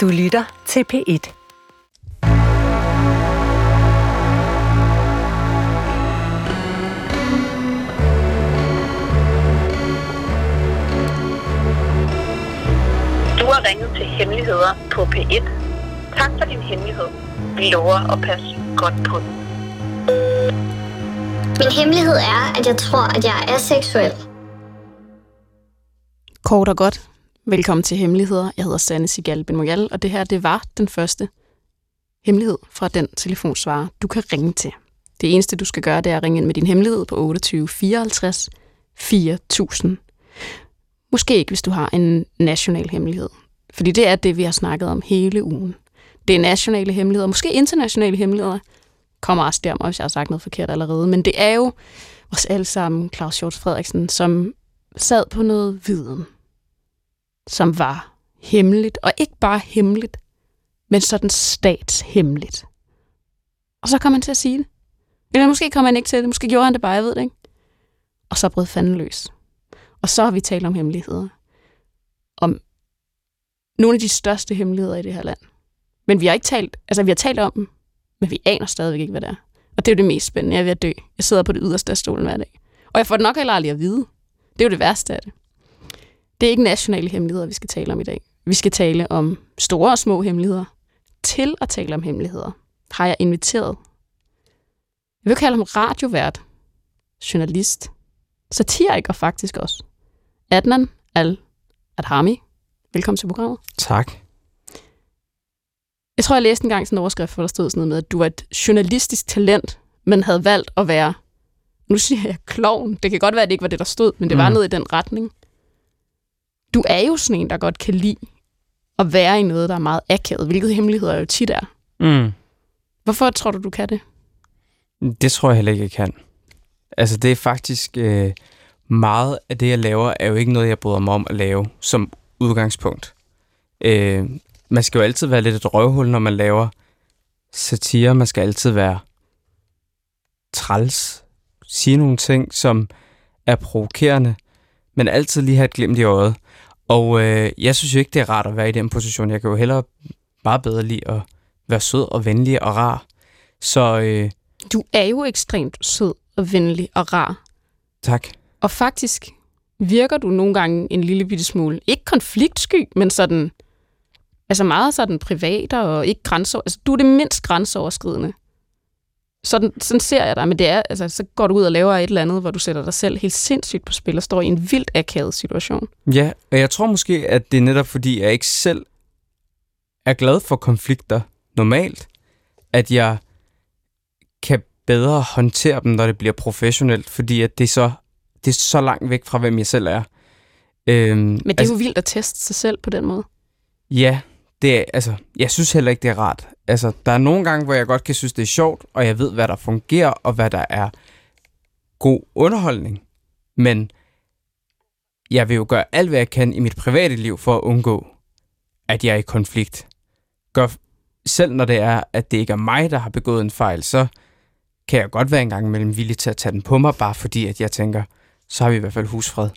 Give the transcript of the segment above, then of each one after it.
Du lytter til P1. Du har ringet til Hemmeligheder på P1. Tak for din hemmelighed. Vi lover at passe godt på den. Min hemmelighed er, at jeg tror, at jeg er seksuel. Kort og godt. Velkommen til Hemmeligheder. Jeg hedder Sanne Sigal Benmoyal, og det her det var den første hemmelighed fra den telefonsvarer, du kan ringe til. Det eneste, du skal gøre, det er at ringe ind med din hemmelighed på 28 54 4000. Måske ikke, hvis du har en national hemmelighed. Fordi det er det, vi har snakket om hele ugen. Det er nationale hemmeligheder, måske internationale hemmeligheder. Kommer også der, hvis jeg har sagt noget forkert allerede. Men det er jo vores alle sammen, Claus Hjort Frederiksen, som sad på noget viden, som var hemmeligt. Og ikke bare hemmeligt, men sådan statshemmeligt. Og så kom han til at sige det. Eller måske kom han ikke til det. Måske gjorde han det bare, jeg ved det ikke. Og så brød fanden løs. Og så har vi talt om hemmeligheder. Om nogle af de største hemmeligheder i det her land. Men vi har ikke talt, altså vi har talt om dem, men vi aner stadigvæk ikke, hvad det er. Og det er jo det mest spændende. Jeg er ved at dø. Jeg sidder på det yderste af stolen hver dag. Og jeg får det nok heller aldrig at vide. Det er jo det værste af det. Det er ikke nationale hemmeligheder, vi skal tale om i dag. Vi skal tale om store og små hemmeligheder. Til at tale om hemmeligheder har jeg inviteret. Jeg vil kalde ham radiovært, journalist, satiriker faktisk også. Adnan Al-Adhami. Velkommen til programmet. Tak. Jeg tror, jeg læste engang sådan en overskrift, hvor der stod sådan noget med, at du var et journalistisk talent, men havde valgt at være, nu siger jeg klovn. Det kan godt være, at det ikke var det, der stod, men det var Mm. noget i den retning. Du er jo sådan en, der godt kan lide at være i noget, der er meget akavet, hvilket hemmeligheder jo tit er. Mm. Hvorfor tror du, du kan det? Det tror jeg heller ikke, jeg kan. Altså, det er faktisk øh, meget af det, jeg laver, er jo ikke noget, jeg bryder mig om at lave som udgangspunkt. Øh, man skal jo altid være lidt et røvhul, når man laver satire. Man skal altid være træls, sige nogle ting, som er provokerende, men altid lige have et glimt i øjet. Og øh, jeg synes jo ikke, det er rart at være i den position. Jeg kan jo hellere meget bedre lide at være sød og venlig og rar. Så øh, Du er jo ekstremt sød og venlig og rar. tak. Og faktisk virker du nogle gange en lille bitte smule, ikke konfliktsky, men sådan, altså meget sådan privat og ikke grænseover, altså du er det mindst grænseoverskridende. Sådan, sådan ser jeg dig, men det er, altså, så går du ud og laver et eller andet, hvor du sætter dig selv helt sindssygt på spil og står i en vildt akavet situation. Ja, og jeg tror måske, at det er netop fordi, jeg ikke selv er glad for konflikter normalt, at jeg kan bedre håndtere dem, når det bliver professionelt, fordi at det, er så, det er så langt væk fra, hvem jeg selv er. Øhm, Men det er altså, jo vildt at teste sig selv på den måde. Ja, det er, altså, jeg synes heller ikke, det er rart. Altså, der er nogle gange, hvor jeg godt kan synes, det er sjovt, og jeg ved, hvad der fungerer, og hvad der er god underholdning. Men jeg vil jo gøre alt, hvad jeg kan i mit private liv for at undgå, at jeg er i konflikt. Gør, selv når det er, at det ikke er mig, der har begået en fejl, så kan jeg godt være en gang imellem villig til at tage den på mig, bare fordi, at jeg tænker, så har vi i hvert fald husfred.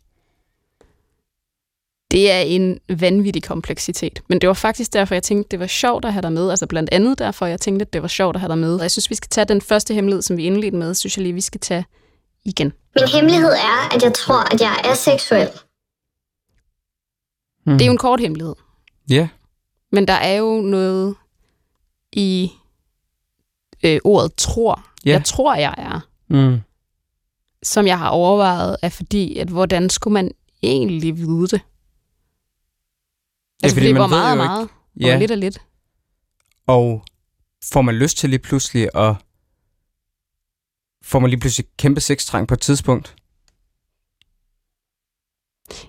Det er en vanvittig kompleksitet. Men det var faktisk derfor, jeg tænkte, det var sjovt at have dig med. Altså blandt andet derfor, jeg tænkte, at det var sjovt at have dig med. Og jeg synes, vi skal tage den første hemmelighed, som vi indledte med, synes jeg lige, vi skal tage igen. Min hemmelighed er, at jeg tror, at jeg er seksuel. Hmm. Det er jo en kort hemmelighed. Ja, Men der er jo noget i øh, ordet tror. Ja. Jeg tror, jeg er. mm. Som jeg har overvejet, er fordi, at hvordan skulle man egentlig vide det? Altså, fordi fordi man hvor ved meget jo meget? Ja. lidt er lidt? Og får man lyst til lige pludselig at... Får man lige pludselig kæmpe sextrang på et tidspunkt?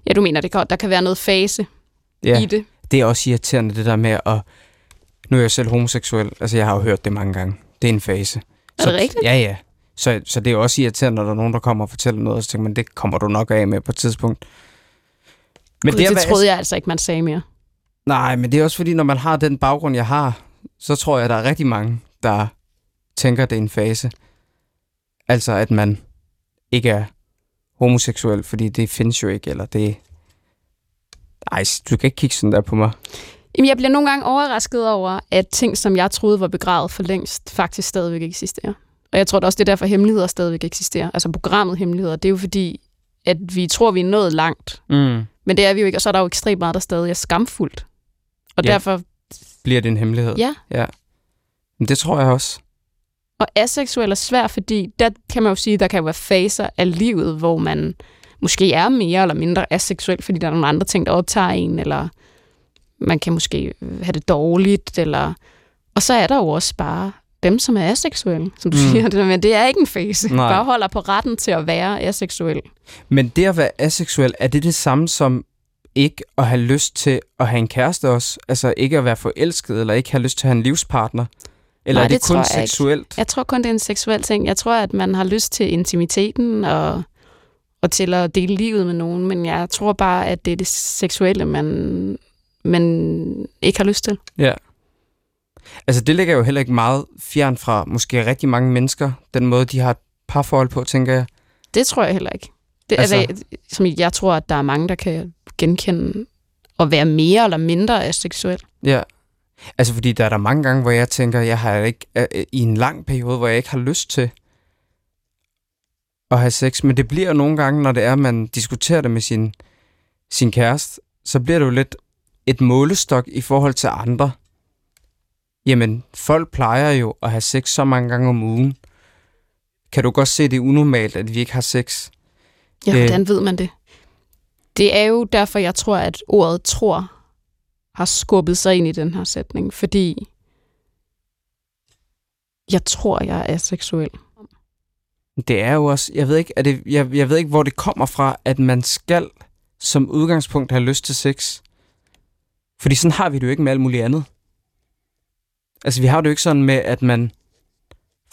Ja, du mener, det kan, der kan være noget fase Ja, i det. det er også irriterende, det der med at... Nu er jeg selv homoseksuel, altså jeg har jo hørt det mange gange. Det er en fase. Er det rigtigt? Ja, ja. Så, så det er også irriterende, når der er nogen, der kommer og fortæller noget, og så tænker man, det kommer du nok af med på et tidspunkt. Men Gud, det, det troede jeg altså ikke, man sagde mere. Nej, men det er også fordi, når man har den baggrund, jeg har, så tror jeg, der er rigtig mange, der tænker, det er en fase. Altså, at man ikke er homoseksuel, fordi det findes jo ikke, eller det... Ej, du kan ikke kigge sådan der på mig. Jamen, jeg bliver nogle gange overrasket over, at ting, som jeg troede var begravet for længst, faktisk stadigvæk eksisterer. Og jeg tror da også, det er derfor, hemmeligheder stadigvæk eksisterer. Altså programmet Hemmeligheder, det er jo fordi, at vi tror, vi er nået langt. Mm. Men det er vi jo ikke, og så er der jo ekstremt meget, der stadig er skamfuldt. Og Ja. derfor, Bliver det en hemmelighed? ja, ja. Men det tror jeg også. Og aseksuel er svært, fordi der kan man jo sige, der kan være faser af livet, hvor man måske er mere eller mindre aseksuel, fordi der er nogle andre ting, der optager en, eller man kan måske have det dårligt, eller... Og så er der jo også bare dem, som er aseksuelle, som du Mm. siger. Det, med, det er ikke en fase. Nej. Bare holder på retten til at være aseksuel. Men det at være aseksuel, er det det samme som ikke at have lyst til at have en kæreste også? Altså ikke at være forelsket, eller ikke have lyst til at have en livspartner? Eller Nej, er det, det kun tror jeg ikke. seksuelt? Jeg tror kun, det er en seksuel ting. Jeg tror, at man har lyst til intimiteten og, og til at dele livet med nogen, men jeg tror bare, at det er det seksuelle, man, man ikke har lyst til. Ja. Altså det ligger jo heller ikke meget fjern fra måske rigtig mange mennesker, den måde, de har et parforhold på, tænker jeg. Det tror jeg heller ikke. Det, Altså- altså, som jeg tror, at der er mange, der kan genkende at være mere eller mindre aseksuel. Ja. Altså fordi der er der mange gange, hvor jeg tænker, jeg har ikke øh, i en lang periode, hvor jeg ikke har lyst til at have sex. Men det bliver jo nogle gange, når det er, at man diskuterer det med sin, sin kæreste, så bliver det jo lidt et målestok i forhold til andre. Jamen, folk plejer jo at have sex så mange gange om ugen. Kan du godt se, det er unormalt, at vi ikke har sex? Ja, Øh. hvordan ved man det? Det er jo derfor, jeg tror, at ordet tror har skubbet sig ind i den her sætning, fordi jeg tror, jeg er seksuel. Det er jo også, jeg ved ikke, er det, jeg, jeg ved ikke, hvor det kommer fra, at man skal som udgangspunkt have lyst til sex. Fordi sådan har vi det jo ikke med alt muligt andet. Altså, vi har det jo ikke sådan med, at man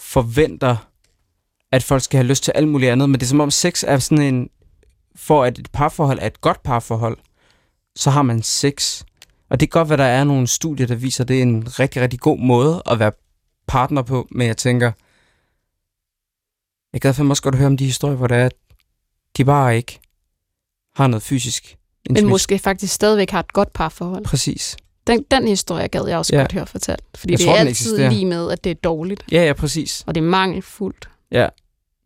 forventer, at folk skal have lyst til alt muligt andet, men det er som om sex er sådan en, for at et parforhold er et godt parforhold, så har man sex. Og det kan godt være, der er nogle studier, der viser, at det er en rigtig, rigtig god måde at være partner på, men jeg tænker, jeg gad fandme også godt høre om de historier, hvor det er, at de bare ikke har noget fysisk. Men intimt. måske faktisk stadigvæk har et godt parforhold. Præcis. Den, den historie gad jeg også Ja. godt høre fortalt. Fordi Jeg det tror, er altid eksisterer. lige med, at det er dårligt, Ja, ja, præcis. og det er mangelfuldt. Ja.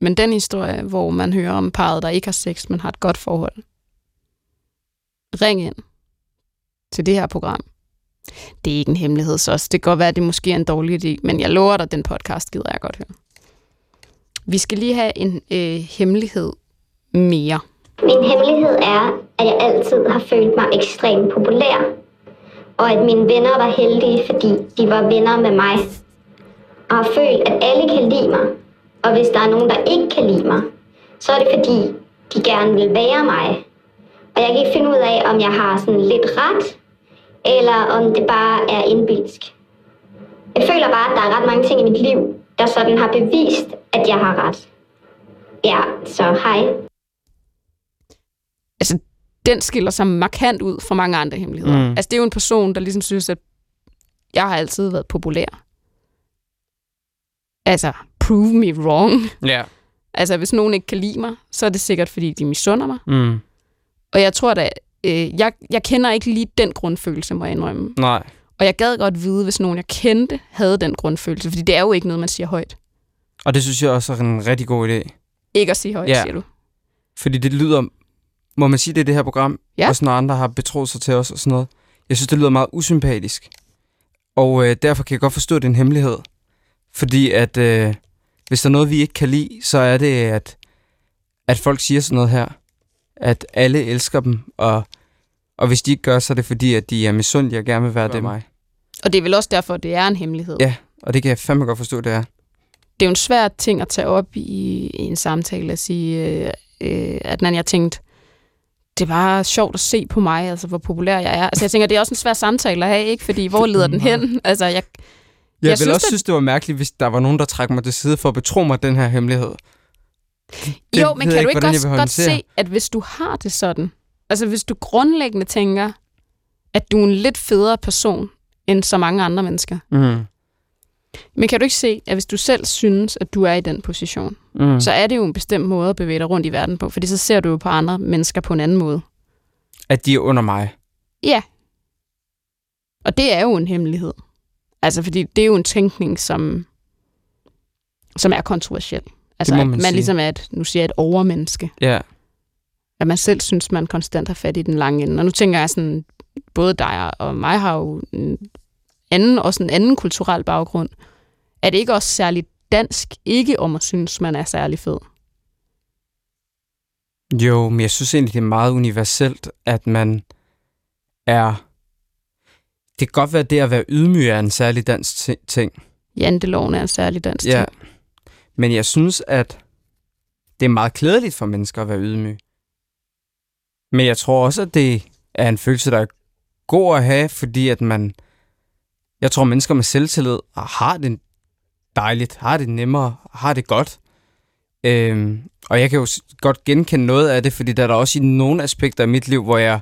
Men den historie, hvor man hører om parret, der ikke har sex, men har et godt forhold. Ring ind til det her program. Det er ikke en hemmelighed, så også. det kan godt være, at det måske er en dårlig idé, men jeg lover dig, at den podcast gider jeg godt høre. Vi skal lige have en øh, hemmelighed mere. Min hemmelighed er, at jeg altid har følt mig ekstremt populær. Og at mine venner var heldige, fordi de var venner med mig. Og har følt, at alle kan lide mig. Og hvis der er nogen, der ikke kan lide mig, så er det fordi, de gerne vil være mig. Og jeg kan ikke finde ud af, om jeg har sådan lidt ret, eller om det bare er indbilsk. Jeg føler bare, at der er ret mange ting i mit liv, der sådan har bevist, at jeg har ret. Ja, så hej. Altså, den skiller sig markant ud fra mange andre hemmeligheder. Mm. Altså, det er jo en person, der ligesom synes, at jeg har altid været populær. Altså, prove me wrong. Ja. Altså, hvis nogen ikke kan lide mig, så er det sikkert, fordi de misunder mig. Mm. Og jeg tror da, øh, jeg, jeg kender ikke lige den grundfølelse, må jeg indrømme. Nej. Og jeg gad godt vide, hvis nogen, jeg kendte, havde den grundfølelse. Fordi det er jo ikke noget, man siger højt. Og det synes jeg også er en rigtig god idé. Ikke at sige højt, Ja. siger du. Fordi det lyder, må man sige det i det her program, Ja. også når andre har betroet sig til os og sådan noget. Jeg synes, det lyder meget usympatisk. Og øh, derfor kan jeg godt forstå, at det er en hemmelighed. Fordi at øh, hvis der er noget, vi ikke kan lide, så er det, at, at folk siger sådan noget her. At alle elsker dem, og, og hvis de ikke gør, så er det fordi, at de er misundelige og gerne vil være det mig. Og det er vel også derfor, det er en hemmelighed. Ja. Og det kan jeg fandme godt forstå, det er. det er jo en svær ting at tage op i, i en samtale at sige, øh, øh, at når jeg tænkte, det er bare sjovt at se på mig, altså hvor populær jeg er. Altså jeg tænker, det er også en svær samtale at have, ikke? Fordi hvor leder den hen? Altså jeg, Jeg, Jeg jeg vil synes, også at- synes, det var mærkeligt, hvis der var nogen, der trak mig til side for at betro mig den her hemmelighed. Det jo, men kan du ikke hvordan jeg også godt se, at hvis du har det sådan, altså hvis du grundlæggende tænker, at du er en lidt federe person end så mange andre mennesker, Mm. men kan du ikke se, at hvis du selv synes, at du er i den position, Mm. så er det jo en bestemt måde at bevæge dig rundt i verden på, fordi så ser du jo på andre mennesker på en anden måde. At de er under mig. Ja. Og det er jo en hemmelighed. Altså, fordi det er jo en tænkning, som, som er kontroversiel. Altså, må at man man sige. ligesom er et, nu siger jeg, et overmenneske. Ja. At man selv synes, man konstant har fat i den lange ende. Og nu tænker jeg sådan, både dig og mig har jo en anden, også en anden kulturel baggrund. Er det ikke også særligt dansk, ikke om at synes, man er særlig fed? Jo, men jeg synes egentlig, det er meget universelt, at man er... Det kan godt være, at det at være ydmyg er en særlig dansk ti- ting. Janteloven er en særlig dansk Ja. ting. Men jeg synes, at det er meget klædeligt for mennesker at være ydmyg. Men jeg tror også, at det er en følelse, der er god at have, fordi at man... Jeg tror, mennesker med selvtillid har det dejligt, har det nemmere, har det godt. Øhm, og jeg kan jo godt genkende noget af det, fordi der er der også i nogle aspekter af mit liv, hvor jeg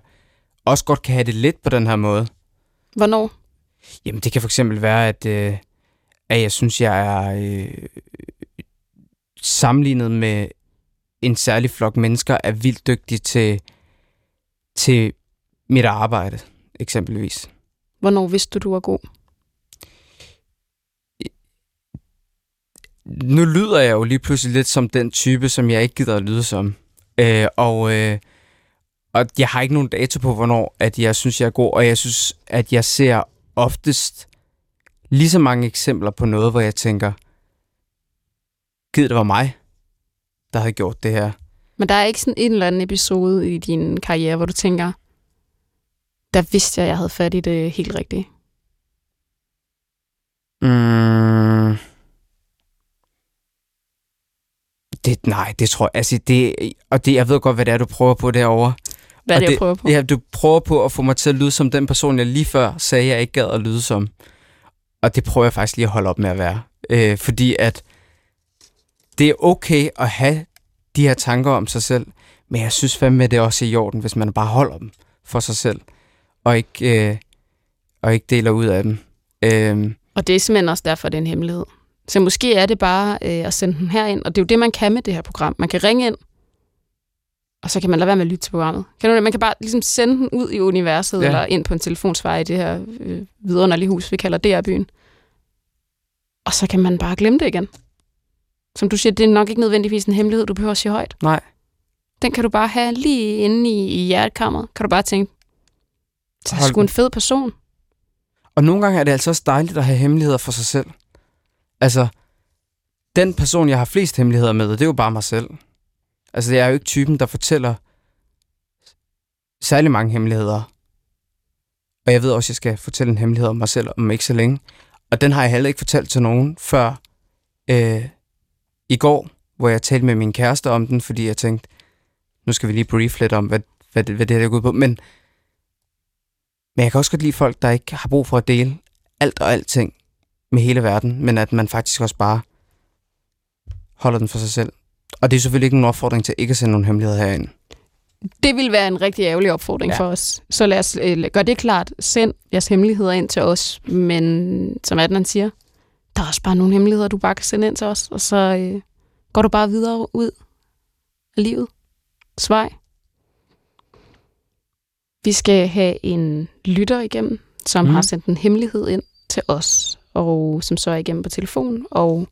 også godt kan have det lidt på den her måde. Hvornår? Jamen, det kan for eksempel være, at, øh, at jeg synes, jeg er øh, sammenlignet med en særlig flok mennesker, er vildt dygtig til, til mit arbejde, eksempelvis. Hvornår vidste du, du var god? Nu lyder jeg jo lige pludselig lidt som den type, som jeg ikke gider at lyde som. Øh, og, øh, og jeg har ikke nogen dato på, hvornår at jeg synes, jeg er god, og jeg synes, at jeg ser oftest lige så mange eksempler på noget, hvor jeg tænker, givet det var mig, der havde gjort det her. Men der er ikke sådan en eller anden episode i din karriere, hvor du tænker, der vidste jeg, at jeg havde fat i det helt rigtigt. Mm. Det, nej, det tror jeg. Altså, det, og det, jeg ved godt, hvad det er, du prøver på derovre. Hvad Og det, jeg prøver på? Ja, du prøver på at få mig til at lyde som den person, jeg lige før sagde, jeg ikke gad at lyde som. Og det prøver jeg faktisk lige at holde op med at være. Øh, fordi at det er okay at have de her tanker om sig selv, men jeg synes fandme, at det er også i orden, hvis man bare holder dem for sig selv, og ikke, øh, og ikke deler ud af dem. Øh, Og det er simpelthen også derfor, det er en hemmelighed. Så måske er det bare øh, at sende den her ind, og det er jo det, man kan med det her program. Man kan ringe ind, og så kan man lade være med at lytte til programmet. Kan du? Man kan bare ligesom sende den ud i universet, Ja. eller ind på en telefonsvar i det her øh, vidunderlige hus, vi kalder DR-byen. Og så kan man bare glemme det igen. Som du siger, det er nok ikke nødvendigvis en hemmelighed, du behøver at sige højt. nej, Den kan du bare have lige inde i, i hjertekammeret. Kan du bare tænke, så er sgu en fed person. Og nogle gange er det altså også dejligt at have hemmeligheder for sig selv. Altså, den person, jeg har flest hemmeligheder med, det er jo bare mig selv. Altså, jeg er jo ikke typen, der fortæller særlig mange hemmeligheder. Og jeg ved også, at jeg skal fortælle en hemmelighed om mig selv om ikke så længe. Og den har jeg heller ikke fortalt til nogen før øh, i går, hvor jeg talte med min kæreste om den, fordi jeg tænkte, nu skal vi lige brief lidt om, hvad, hvad, det, hvad det her går gået på. Men men jeg kan også godt lide folk, der ikke har brug for at dele alt og alting med hele verden, men at man faktisk også bare holder den for sig selv. Og det er selvfølgelig ikke en opfordring til ikke at sende nogle hemmeligheder herind. Det vil være en rigtig ærgerlig opfordring Ja. for os. Så lad os øh, gøre det klart. Send jeres hemmeligheder ind til os. Men som Adnan siger, der er også bare nogle hemmeligheder, du bare kan sende ind til os. Og så øh, går du bare videre ud af livet. Svej. Vi skal have en lytter igennem, som mm. har sendt en hemmelighed ind til os, og som så er igennem på telefon. Og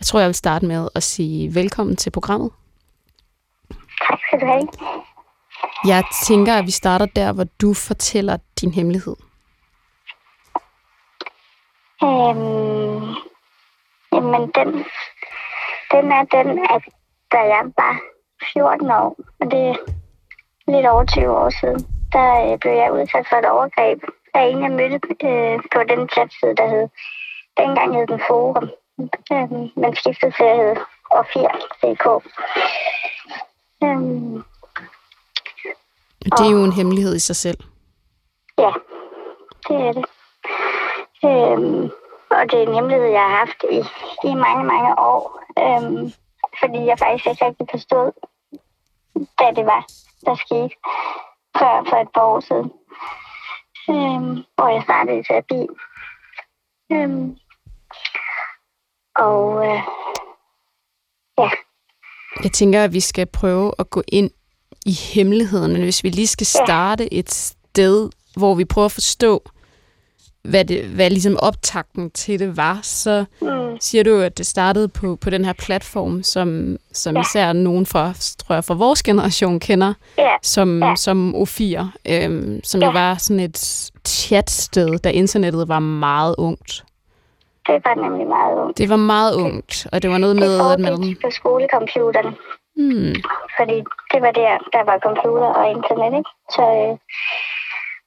jeg tror, jeg vil starte med at sige velkommen til programmet. Tak skal du have. Jeg tænker, at vi starter der, hvor du fortæller din hemmelighed. Øhm, jamen, den, den er den, at da jeg var 14 år, og det er lidt over 20 år siden, der øh, blev jeg udsat for et overgreb af en, jeg mødte øh, på den chatside, der hed, dengang hed den Forum, øh, men skiftede til at hedde Ofir.dk. Øhm, Det er jo en hemmelighed i sig selv. Ja, det er det. Øhm, og det er en hemmelighed, jeg har haft i, i mange, mange år. Øhm, fordi jeg faktisk ikke rigtig forstod, hvad det var, der skete for, for et par år siden. Øhm, hvor jeg startede i terapi. Øhm, og øh, ja, Jeg tænker, at vi skal prøve at gå ind i hemmeligheden, men hvis vi lige skal Ja. starte et sted, hvor vi prøver at forstå, hvad, det, hvad ligesom optakten til det var, så Mm. siger du, at det startede på, på den her platform, som, som Ja. især nogen fra, tror jeg, fra vores generation kender, Ja, som, Ja. som O4, øhm, som jo Ja. var sådan et chatsted, da internettet var meget ungt. Det var nemlig meget ungt. Det var meget ungt, og det var noget Det med, at man... på skolecomputerne, Hmm, fordi det var der, der var computer og internet, ikke? Så, øh,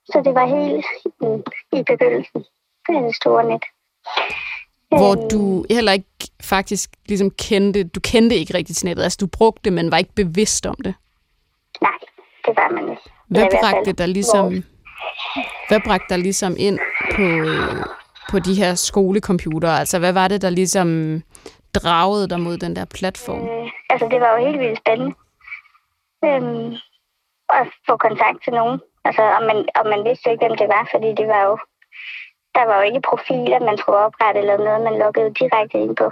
så det var helt i, i begyndelsen af det store net. hvor Øhm, du heller ikke faktisk ligesom kendte, du kendte ikke rigtigt nettet, altså du brugte det, men var ikke bevidst om det. Nej, det var man ikke. Hvad bragte dig ligesom, vores. hvad bragte dig ligesom ind på, øh, på de her skolecomputere? Altså, hvad var det, der ligesom dragede dig mod den der platform? Øh, altså, det var jo helt vildt spændende. Øhm, at få kontakt til nogen. Altså, og man, og man vidste jo ikke, hvem det var, fordi det var jo, der var jo ikke profiler, man skulle oprette eller noget. Man loggede direkte ind på,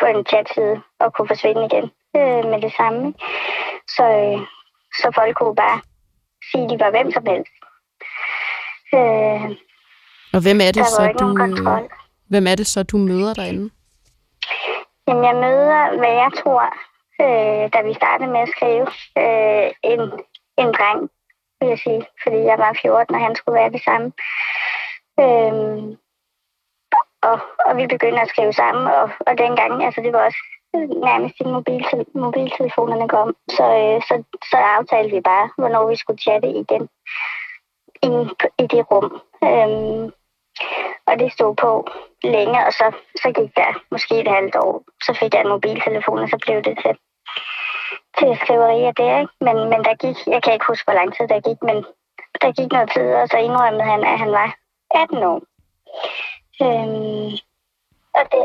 på en chatside og kunne forsvinde igen øh, med det samme. Så, øh, så folk kunne bare sige, at de var hvem som helst. Øh, og hvem er det så, du, kontrol. hvem er det så, du møder derinde? Jamen, jeg møder, hvad jeg tror, øh, da vi startede med at skrive, øh, en, en dreng, vil jeg sige, fordi jeg var 14, og han skulle være det samme. Øhm, og, og vi begyndte at skrive sammen, og, og dengang, altså det var også nærmest i mobiltel- mobiltelefonerne kom, så, øh, så, så aftalte vi bare, hvornår vi skulle chatte igen i, i det rum. Øhm, og det stod på længe, og så, så gik der måske et halvt år. Så fik jeg en mobiltelefon, og så blev det til, til skriverier der. Ikke? Men, men der gik, jeg kan ikke huske, hvor lang tid der gik, men der gik noget tid, og så indrømmede han, at han var 18 år. Øhm, og det,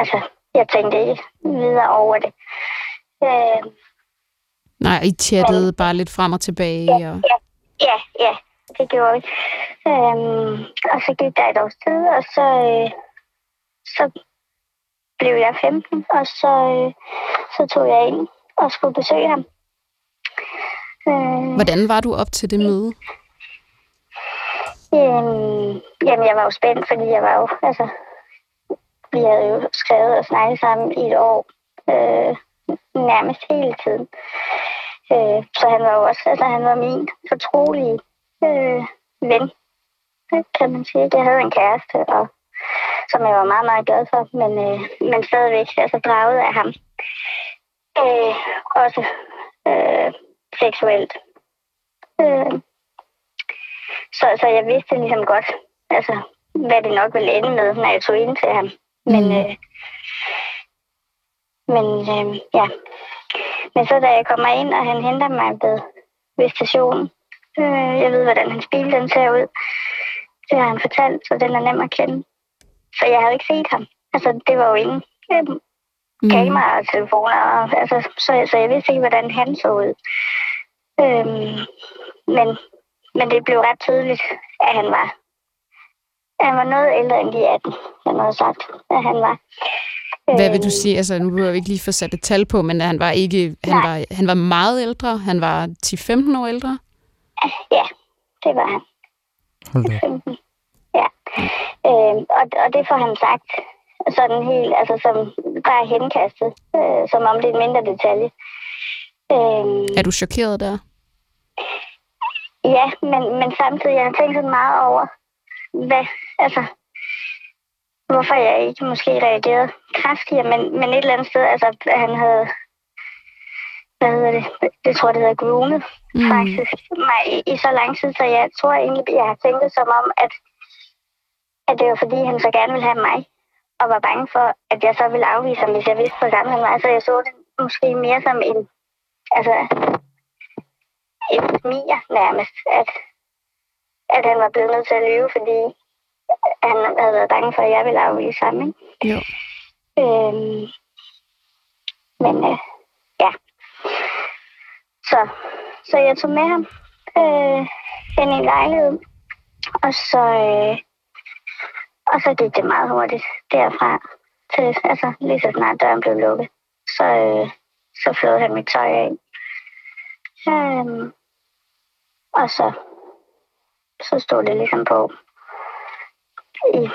altså, jeg tænkte ikke videre over det. Øhm, Nej, I chattede bare lidt frem og tilbage. Og... Ja, ja, det gjorde vi. Øhm, og så gik der et års tid, og så, øh, så blev jeg 15, og så, øh, så tog jeg ind og skulle besøge ham. Øh, Hvordan var du op til det møde? øhm, jamen, jeg var jo spændt, fordi jeg var jo, altså, vi havde jo skrevet og snakket sammen i et år, øh, nærmest hele tiden. Øh, så han var jo også, altså han var min fortrolige øh, ven, kan man sige. Jeg havde en kæreste, og, som jeg var meget, meget glad for, men, øh, men stadigvæk altså draget af ham. Øh, også øh, seksuelt. Øh, så, så jeg vidste ligesom godt, altså, hvad det nok ville ende med, når jeg tog ind til ham. Men, Mm. øh, men øh, ja. Men så da jeg kommer ind, og han henter mig ved, ved stationen, øh, jeg ved, hvordan hans bil den ser ud. Det har han fortalt, så den er nem at kende. Så jeg havde ikke set ham. Altså, det var jo ingen øh, Mm. kamera og telefoner. Og, altså, så, så jeg vidste ikke, hvordan han så ud. Øhm, men, men det blev ret tydeligt, at han var han var noget ældre end de 18, han havde sagt, at han var. Hvad vil du Øhm, sige? Altså, nu har jeg ikke lige få sat et tal på, men han var ikke, han Nej. var, han var meget ældre. Han var 10-15 år ældre. Ja, det var han. Hold da. op. 15. Ja. Øhm, og, og det får han sagt sådan helt, altså som bare henkastet, øh, som om det er en mindre detalje. Øhm, Er du chokeret der? ja, men, men samtidig, jeg har tænkt sådan meget over, hvad, altså, hvorfor jeg ikke måske reagerede kraftigere, men, men et eller andet sted, altså, at han havde, hvad hedder det, det tror jeg, det hedder groomet, Mm. faktisk mig i, i så lang tid, så jeg tror egentlig, jeg har tænkt det som om, at, at det var fordi, han så gerne ville have mig, og var bange for, at jeg så ville afvise ham, hvis jeg vidste, hvor gammel han var. Så jeg så det måske mere som en, altså, en smiger nærmest, at, at han var blevet nødt til at lyve, fordi han havde været bange for, at jeg ville afvise ham. Ikke? Jo. Øhm, men øh. Så, så jeg tog med ham øh, ind i lejligheden, og så, øh, og så gik det meget hurtigt derfra til, altså lige så snart døren blev lukket, så, øh, så flåede han mit tøj af. Øhm, og så, så stod det ligesom på, i,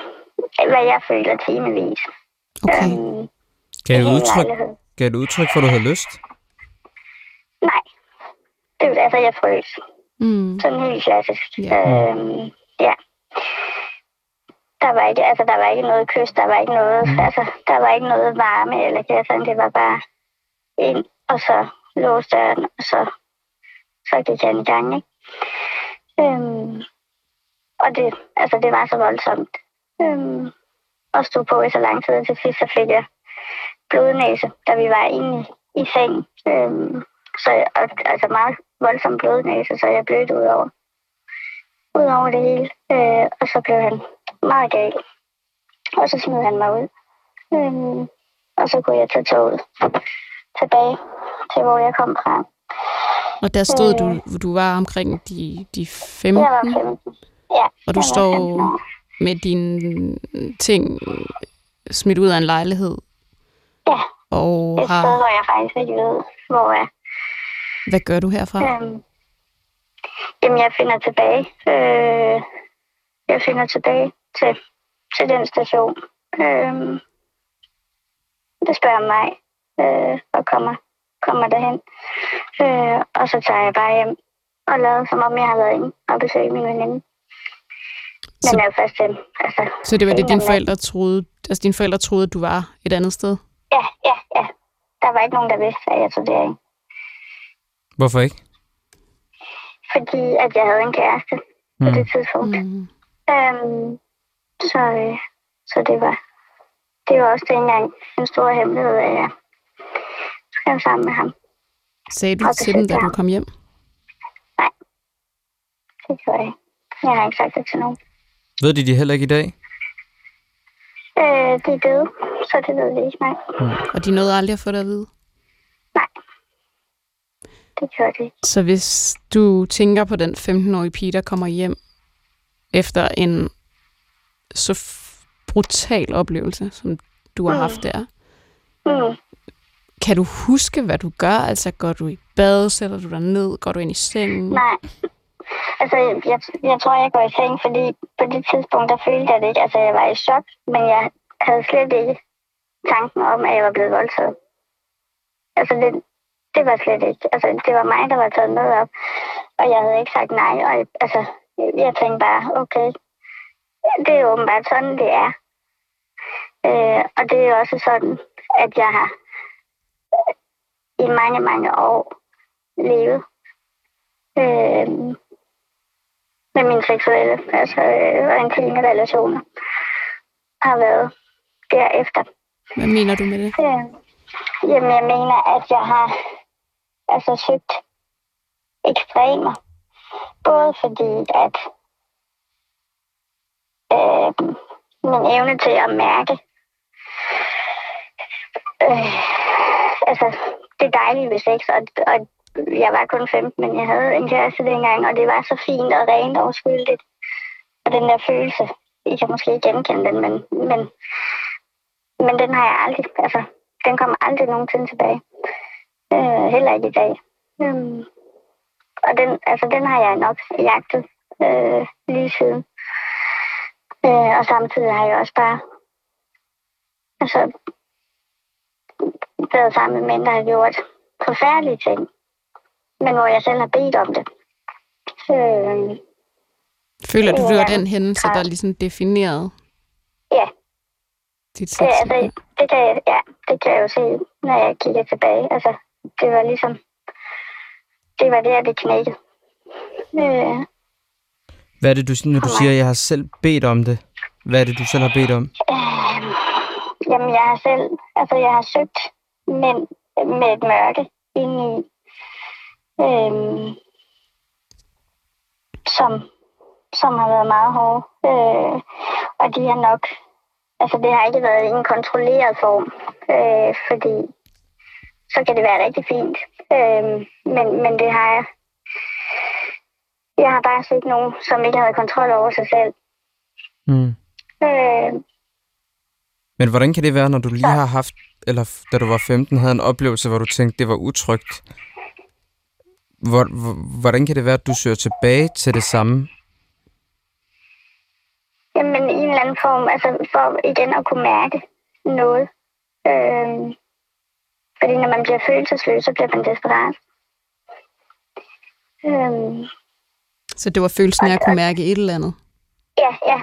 hvad jeg føler timevis. Okay. Øhm, Gav du udtryk, gav du udtryk for, at du havde lyst? Nej. Det var altså, jeg frøs. Mm. Sådan helt klassisk. Ja. Øhm, ja. Der var ikke, altså, der var ikke noget kys, der var ikke noget, Mm. altså, der var ikke noget varme eller kan sådan, det var bare ind, og så låste døren, og så, så gik han i gang, ikke? Øhm, og det, altså, det var så voldsomt. Øhm, og stod på i så lang tid, til sidst så fik jeg blodnæse, da vi var inde i, i seng. Øhm, så, og, altså meget voldsom blodnæse, så jeg blødte ud over, ud over det hele. Øh, og så blev han meget gal. Og så smed han mig ud. Øhm, og så kunne jeg tage toget tilbage til, hvor jeg kom fra. Og der stod Øh. du, du var omkring de, de 15, Jeg var 15. Ja, og du jeg står 15 år. med dine ting smidt ud af en lejlighed. Ja. Og Et sted, har, hvor jeg faktisk ikke ved, hvor jeg hvad gør du herfra? Øhm, jamen, jeg finder tilbage. Øh, jeg finder tilbage til, til den station. Øh, det spørger mig, øh, og kommer, kommer derhen. Øh, og så tager jeg bare hjem og lader, som om jeg har været inde og besøgt min veninde. Men Så- jeg er først hjem. Altså, Så det var det, dine forældre troede, altså dine forældre troede, at du var et andet sted? Ja, ja, ja. Der var ikke nogen, der vidste, at jeg tog derinde. Hvorfor ikke? Fordi at jeg havde en kæreste på Mm. det tidspunkt. Mm. Øhm, så, øh, så det var det var også dengang en stor hemmelighed, at jeg skrev sammen med ham. Sagde du til dem, da du kom hjem? Det gjorde jeg ikke. Jeg har ikke sagt det til nogen. Ved de det heller ikke i dag? Øh, de er døde, så det ved vi ikke, nej. Og de nåede aldrig at få det at vide? Det gjorde de ikke. Så hvis du tænker på den 15-årige pige, der kommer hjem efter en så brutal oplevelse, som du har Mm. haft der, Mm. kan du huske, hvad du gør? Altså, går du i bad, sætter du dig ned, går du ind i sengen? Nej. Altså, jeg, jeg tror, jeg går i seng, fordi på det tidspunkt, der følte jeg det ikke. Altså, jeg var i chok, men jeg havde slet ikke tanken om, at jeg var blevet voldtaget. Altså, det, det var slet ikke. Altså, det var mig, der var taget med op, og jeg havde ikke sagt nej. Og, altså, jeg tænkte bare, okay, det er åbenbart sådan, det er. Øh, og det er også sådan, at jeg har i mange, mange år levet øh, med mine seksuelle, altså øh, og intime relationer, har været derefter. Hvad mener du med det? Øh, jamen, jeg mener, at jeg har altså søgt ekstremer. Både fordi, at øh, min evne til at mærke, øh, altså, det dejlige ved sex, og, og jeg var kun 15, men jeg havde en kæreste dengang, og det var så fint og rent og uskyldigt. Og den der følelse, I kan måske ikke genkende den, men, men, men den har jeg aldrig, altså, den kommer aldrig nogensinde tilbage. Øh, heller ikke i dag. Øhm, og den, altså, den har jeg nok jagtet øh, lige siden. Øh, og samtidig har jeg også bare altså, været sammen med mænd, der har gjort forfærdelige ting, men hvor jeg selv har bedt om det. Øh, Føler du, det var Ja, den hændelse, der ligesom definerede ja, dit det, sex? altså, det, kan jeg, ja, det kan jeg jo se, når jeg kigger tilbage. Altså, det var ligesom, det var der, det knækkede. Øh, Hvad er det, du, når du siger, at jeg har selv bedt om det? Hvad er det, du selv har bedt om? Øh, jamen, jeg har selv, altså jeg har søgt mænd med et mørke ind i, øh, som, som har været meget hårde. Øh, og de har nok, altså det har ikke været i en kontrolleret form, øh, fordi så kan det være rigtig fint. Øh, men, men det har jeg. Jeg har bare set nogen, som ikke havde kontrol over sig selv. Mm. Øh, Men hvordan kan det være, når du lige har haft, eller da du var 15, havde en oplevelse, hvor du tænkte, det var utrygt? Hvor, hvordan kan det være, at du søger tilbage til det samme? Jamen, i en eller anden form, altså for igen at kunne mærke noget. Øh, fordi når man bliver følelsesløs, så bliver man desperat. Øh, Så det var følelsen af at kunne mærke et eller andet? ja, ja.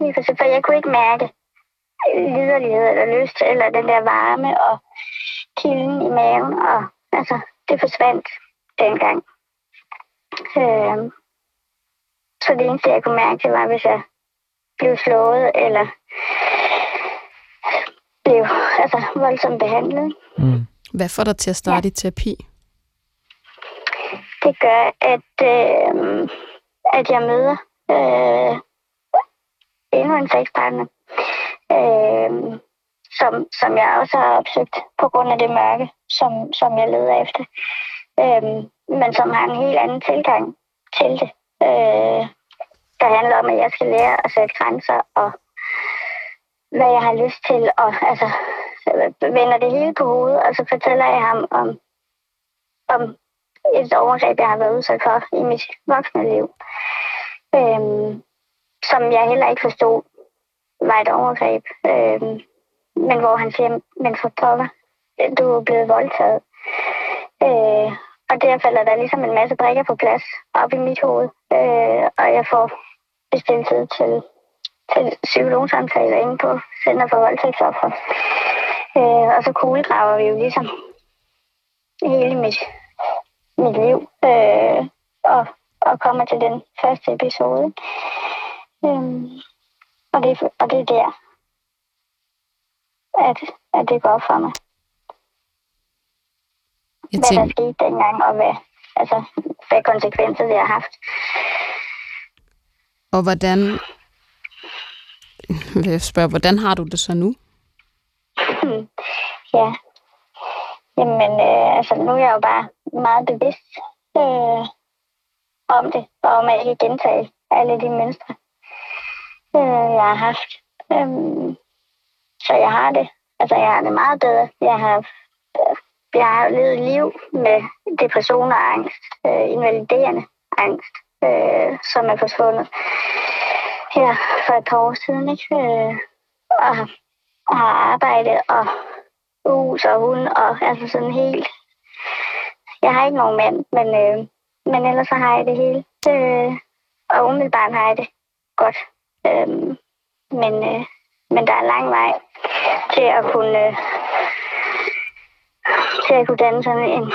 Lige præcis, for jeg kunne ikke mærke liderlighed eller lyst, eller den der varme og kilden i maven, og altså, det forsvandt dengang. Øh, så det eneste, jeg kunne mærke, det var, hvis jeg blev slået, eller blev altså, voldsomt behandlet. Mm. Hvad får dig til at starte i terapi? Det gør, at, øh, at jeg møder øh, endnu en sexpartner, øh, som, som jeg også har opsøgt på grund af det mørke, som, som jeg leder efter. Øh, men som har en helt anden tilgang til det. Øh, der handler om, at jeg skal lære at sætte grænser, og hvad jeg har lyst til, og altså vender det hele på hovedet, og så fortæller jeg ham om, om et overgreb, jeg har været udsat for i mit voksne liv. Øhm, som jeg heller ikke forstod var et overgreb. Øhm, men hvor han siger, men for pokker, du er blevet voldtaget. Øh, og der falder der ligesom en masse brikker på plads op i mit hoved. Øh, og jeg får bestilt tid til, til psykologsamtaler inde på Center for Voldtægtsoffer. Øh, og så kuglegraver vi jo ligesom hele mit, mit liv. Øh, og, og kommer til den første episode. Øh, og, det, og det er der, at, at det går for mig. Jeg Hvad der tænker, skete dengang, og hvad, altså, hvad konsekvenser det har haft. og hvordan... Vil jeg spørge, hvordan har du det så nu? Hmm. Ja. Jamen, øh, altså, nu er jeg jo bare meget bevidst øh, om det, og om at ikke gentage alle de mønstre, øh, jeg har haft. Øh, så jeg har det. Altså, jeg har det meget bedre. Jeg har, øh, jeg har levet liv med depression og angst, øh, invaliderende angst, øh, som er forsvundet her for et par år siden. Ikke? Øh, og, og arbejde og hus og hund, og altså sådan helt... Jeg har ikke nogen mand, men, øh, men ellers så har jeg det hele. Øh, og umiddelbart har jeg det godt. Øh, men, øh, men der er lang vej til at kunne, øh, til at kunne danne sådan en,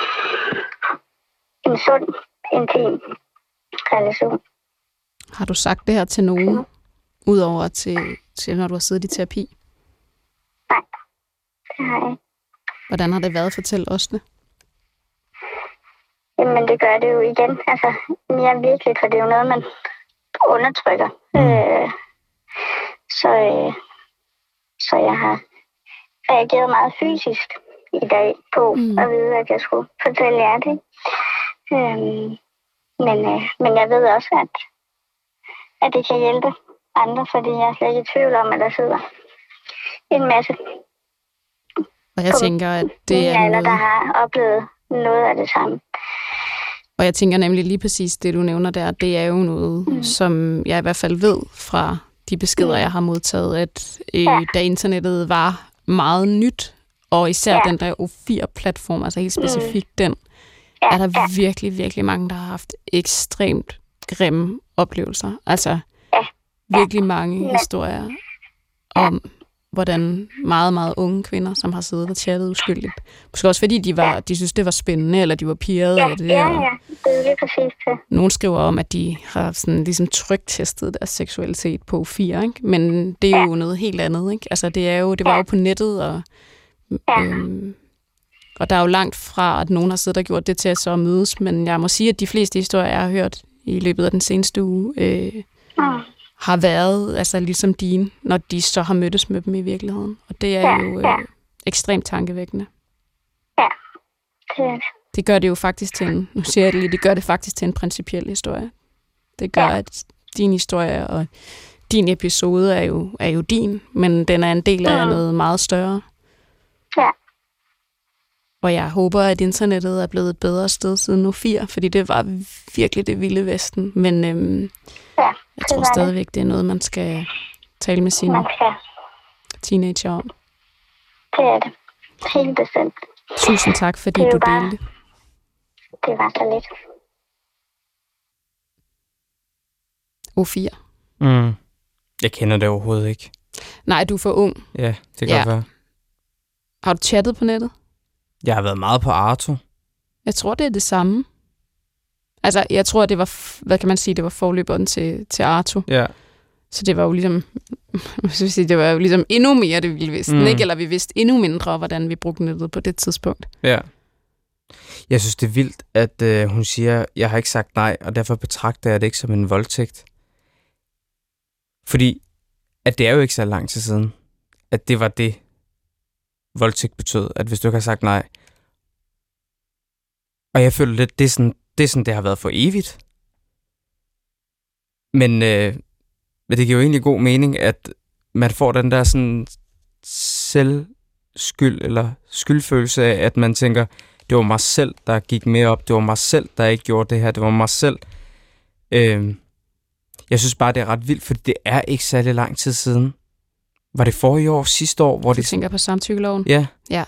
en sund, intim relation. Har du sagt det her til nogen, udover til, til når du har siddet i terapi? Det har jeg ikke. Hvordan har det været? Fortæl os det. Jamen, det gør det jo igen. Altså, mere virkelig, for det er jo noget, man undertrykker. Øh, så, øh, så jeg har reageret meget fysisk i dag på Mm. mm. at vide, at jeg skulle fortælle jer det. Øhm, men, øh, men jeg ved også, at, at det kan hjælpe andre, fordi jeg er slet ikke i tvivl om, at der sidder en masse Og jeg tænker, at det er alder, der noget, har oplevet noget af det samme. og jeg tænker nemlig lige præcis det, du nævner der, det er jo noget, mm. som jeg i hvert fald ved fra de beskeder, Mm. jeg har modtaget, at øh, Ja. da internettet var meget nyt, og især Ja. den der O4-platform, altså helt specifikt den, Ja, er der ja, virkelig, virkelig mange, der har haft ekstremt grimme oplevelser. Altså Ja. virkelig mange Ja. historier om, hvordan meget, meget unge kvinder, som har siddet og chattet uskyldigt. Måske også fordi, de, var, de synes, det var spændende, eller de var pirrede ja, af det. ja, ja, det er lige præcis det. Nogle skriver om, at de har sådan, ligesom trygtestet deres seksualitet på fire, ikke? men det er jo noget helt andet. Ikke? Altså, det, er jo, det var Ja. jo på nettet, og, Ja. øhm, og der er jo langt fra, at nogen har siddet og gjort det til at så mødes, men jeg må sige, at de fleste historier, jeg har hørt i løbet af den seneste uge, øh, Mm. har været altså ligesom dine, når de så har mødtes med dem i virkeligheden. Og det er Ja, jo øh, ja. ekstremt tankevækkende. Det er det. Det gør det jo faktisk til en, nu siger jeg det lige, det gør det faktisk til en principiel historie. Det gør, Ja. at din historie og din episode er jo, er jo din, men den er en del af Mm. noget meget større. Ja. Og jeg håber, at internettet er blevet et bedre sted siden nu 4, fordi det var virkelig det vilde vesten. Men øhm, Ja, jeg det tror det. stadigvæk, det er noget, man skal tale med sine teenager om. Det er det. Helt bestemt. Tusind tak, fordi Det du bare- delte. Det var så lidt. O4. Mm. Jeg kender det overhovedet ikke. Nej, du er for ung. Ja, det kan Ja. ja. være. Har du chattet på nettet? Jeg har været meget på Arto. Jeg tror, det er det samme. Altså, jeg tror, det var, hvad kan man sige, det var forløberen til, til Arto. Ja. Så det var jo ligesom, sige, det var jo ligesom endnu mere, det vi vidste. Mm. ikke? Eller vi vidste endnu mindre, hvordan vi brugte nettet på det tidspunkt. Ja. Jeg synes, det er vildt, at øh, hun siger, jeg har ikke sagt nej, og derfor betragter jeg det ikke som en voldtægt. Fordi, at det er jo ikke så lang tid siden, at det var det, voldtægt betød, at hvis du ikke har sagt nej. Og jeg føler lidt, det er sådan, det, er sådan, det har været for evigt. Men, øh, men det giver jo egentlig god mening, at man får den der sådan selvskyld eller skyldfølelse af, at man tænker, det var mig selv, der gik mere op. Det var mig selv, der ikke gjorde det her. Det var mig selv. Øh, jeg synes bare, det er ret vildt, for det er ikke særlig lang tid siden. Var det forrige år, sidste år, hvor Du det... tænker på samtykkeloven? Ja. Ja.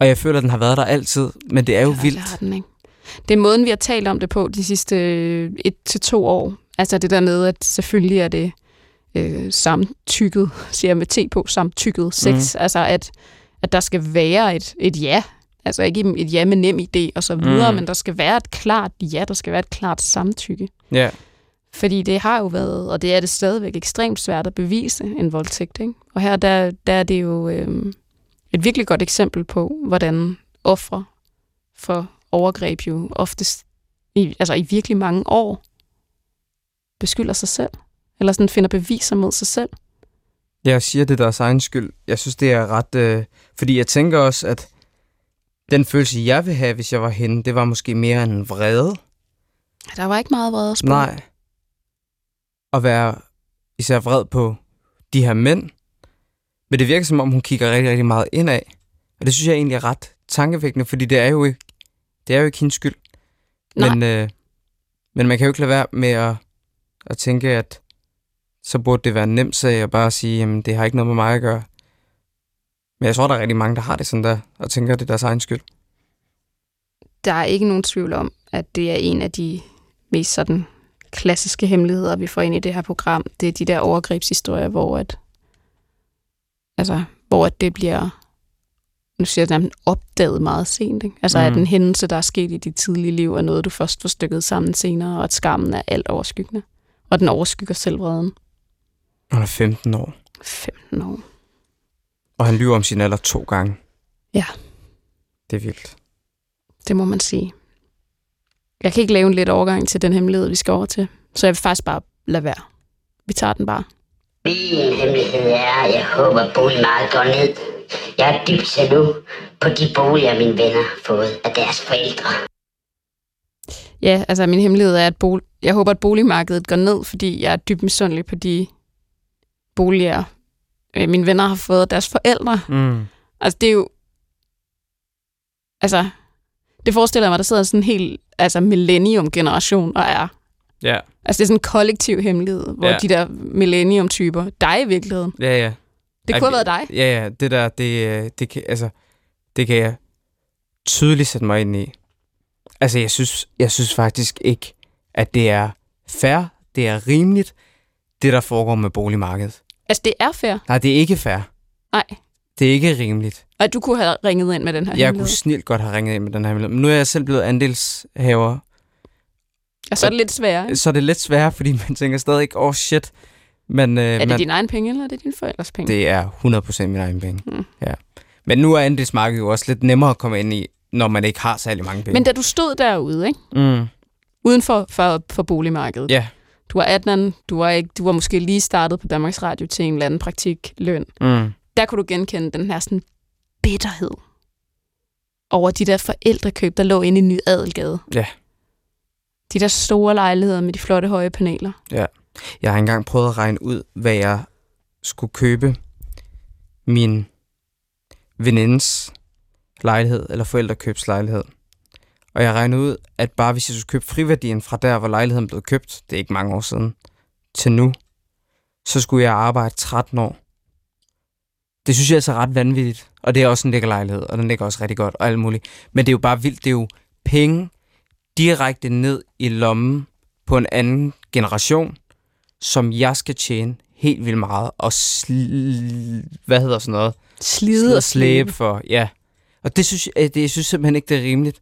Og jeg føler, at den har været der altid, men det er jo Ja, vildt. det har den, ikke? Det er måden, vi har talt om det på de sidste øh, et til to år. Altså det der med, at selvfølgelig er det øh, samtykket, siger jeg med T på, samtykket sex. Mm. Altså at, at der skal være et, et ja. Altså ikke et ja med nem idé og så videre, mm. Mm. men der skal være et klart ja, der skal være et klart samtykke. Ja. Fordi det har jo været, og det er det stadigvæk ekstremt svært at bevise en voldtægt. Ikke? Og her der, der er det jo øh, et virkelig godt eksempel på, hvordan ofre for overgreb jo oftest i, altså i virkelig mange år beskylder sig selv. Eller sådan finder beviser mod sig selv. Jeg siger det er deres egen skyld. Jeg synes, det er ret... Øh, fordi jeg tænker også, at den følelse, jeg vil have, hvis jeg var hende, det var måske mere en vrede. Der var ikke meget vrede at spille. Nej. At være især vred på de her mænd. Men det virker som om, hun kigger rigtig, rigtig meget indad. Og det synes jeg egentlig er ret tankevækkende, fordi det er jo ikke, det er jo ikke hendes skyld. Nej. Men, øh, men man kan jo ikke lade være med at, at tænke, at så burde det være en nem sag at bare sige, jamen det har ikke noget med mig at gøre. Men jeg tror, der er rigtig mange, der har det sådan der, og tænker, at det er deres egen skyld. Der er ikke nogen tvivl om, at det er en af de mest sådan klassiske hemmeligheder, vi får ind i det her program. Det er de der overgrebshistorier, hvor at, altså, hvor at det bliver nu siger jeg nærmest opdaget meget sent. Ikke? Altså, mm. at en hændelse, der er sket i dit tidlige liv, er noget, du først får stykket sammen senere, og at skammen er alt overskyggende. Og den overskygger selvvreden. Han er 15 år, 15 år. og han lyver om sin alder to gange. Ja. Det er vildt. Det må man sige. Jeg kan ikke lave en let overgang til den hemmelighed, vi skal over til. Så jeg vil faktisk bare lade være. Vi tager den bare. Min hemmelighed er, at jeg håber, at boligmarkedet går ned. Jeg er dybt nu på de boliger, mine venner har fået af deres forældre. Ja, altså min hemmelighed er, at bol- jeg håber, at boligmarkedet går ned, fordi jeg er dybt misundelig på de boliger, øh, mine venner har fået af deres forældre. Mm. Altså det er jo... Altså, det forestiller jeg mig, der sidder sådan en helt altså millennium-generation og er. Ja, Altså det er sådan en kollektiv hemmelighed, hvor Ja. de der millennium-typer, dig i virkeligheden, ja, ja. det kunne have været dig. Ja, ja, det der, det, øh, det, kan, altså, det kan jeg tydeligt sætte mig ind i. Altså, jeg synes, jeg synes faktisk ikke, at det er fair, det er rimeligt, det der foregår med boligmarkedet. Altså det er fair. Nej, det er ikke fair. Nej. Det er ikke rimeligt. Og du kunne have ringet ind med den her Jeg kunne hemmelighed. snilt godt have ringet ind med den her hemmelighed. Men nu er jeg selv blevet andelshaver, Og så er det lidt sværere. ikke? så er det lidt sværere, fordi man tænker stadig, åh oh shit. Men, øh, Er det man, dine egne penge, eller er det dine forældres penge? det er 100% min egen penge. Mm. Ja. Men nu er andelsmarkedet jo også lidt nemmere at komme ind i, når man ikke har særlig mange penge. Men da du stod derude, ikke? mm. uden for, for, for boligmarkedet. Ja. Du var 18, du var, ikke, du var måske lige startet på Danmarks Radio til en eller anden praktikløn. Mm. Der kunne du genkende den her sådan bitterhed over de der forældrekøb, der lå inde i Ny Adelgade. Ja. De der store lejligheder med de flotte høje paneler. Jeg har engang prøvet at regne ud, hvad jeg skulle købe min venindes lejlighed, eller forældrekøbslejlighed. Og jeg regnede ud, at bare hvis jeg skulle købe friværdien fra der, hvor lejligheden blev købt, det er ikke mange år siden, til nu, så skulle jeg arbejde 13 år. Det synes jeg er så ret vanvittigt. Og det er også en lækker lejlighed, og den ligger også rigtig godt og alt muligt. Men det er jo bare vildt. Det er jo penge direkte ned i lommen på en anden generation, som jeg skal tjene helt vildt meget og sl- hvad hedder sådan noget? Slide og slæbe. for, ja. Og det synes, jeg, det, jeg synes simpelthen ikke, det er rimeligt.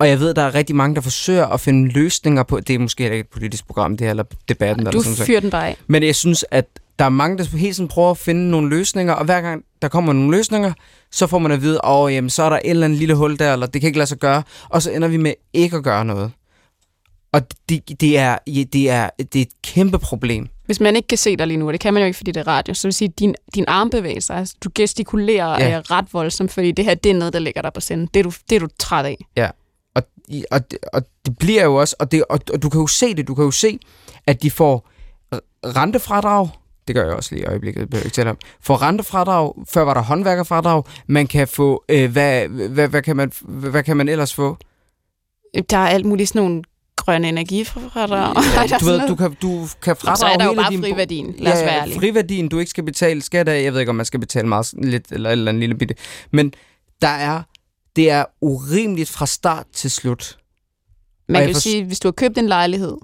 Og jeg ved, der er rigtig mange, der forsøger at finde løsninger på, det er måske ikke et politisk program, det her, eller debatten. Du eller sådan fyrer den bare af. Men jeg synes, at der er mange, der hele tiden prøver at finde nogle løsninger, og hver gang der kommer nogle løsninger, så får man at vide, åh, jamen, så er der et eller andet lille hul der, eller det kan ikke lade sig gøre, og så ender vi med ikke at gøre noget. Og det, det, er, ja, det, er, det er et kæmpe problem. Hvis man ikke kan se dig lige nu, og det kan man jo ikke, fordi det er radio, så vil sige, at din, din armbevægelser, altså, du gestikulerer Ja. ja. er ret voldsomt, fordi det her, det er noget, der ligger der på senden. Det er du, det er du træt af. Og, i- og, det- og det bliver jo også, og, det, og, og du kan jo se det, du kan jo se, at de får rentefradrag, det gør jeg også lige i øjeblikket, jeg ikke tale om, får rentefradrag, før var der håndværkerfradrag, man kan få, øh, hvad, hvad, hvad, kan man, hvad, hvad kan man ellers få? Der er alt muligt sådan nogle grønne energifradrag. Ja, du, ved, du kan, du kan fradrage så er der jo bare din friværdien. Lad os ja, være ærlige. friværdien, du ikke skal betale skat af. Jeg ved ikke, om man skal betale meget lidt, eller eller andet lille bitte. Men der er, det er urimeligt fra start til slut. Man kan jo for- sige, hvis du har købt en lejlighed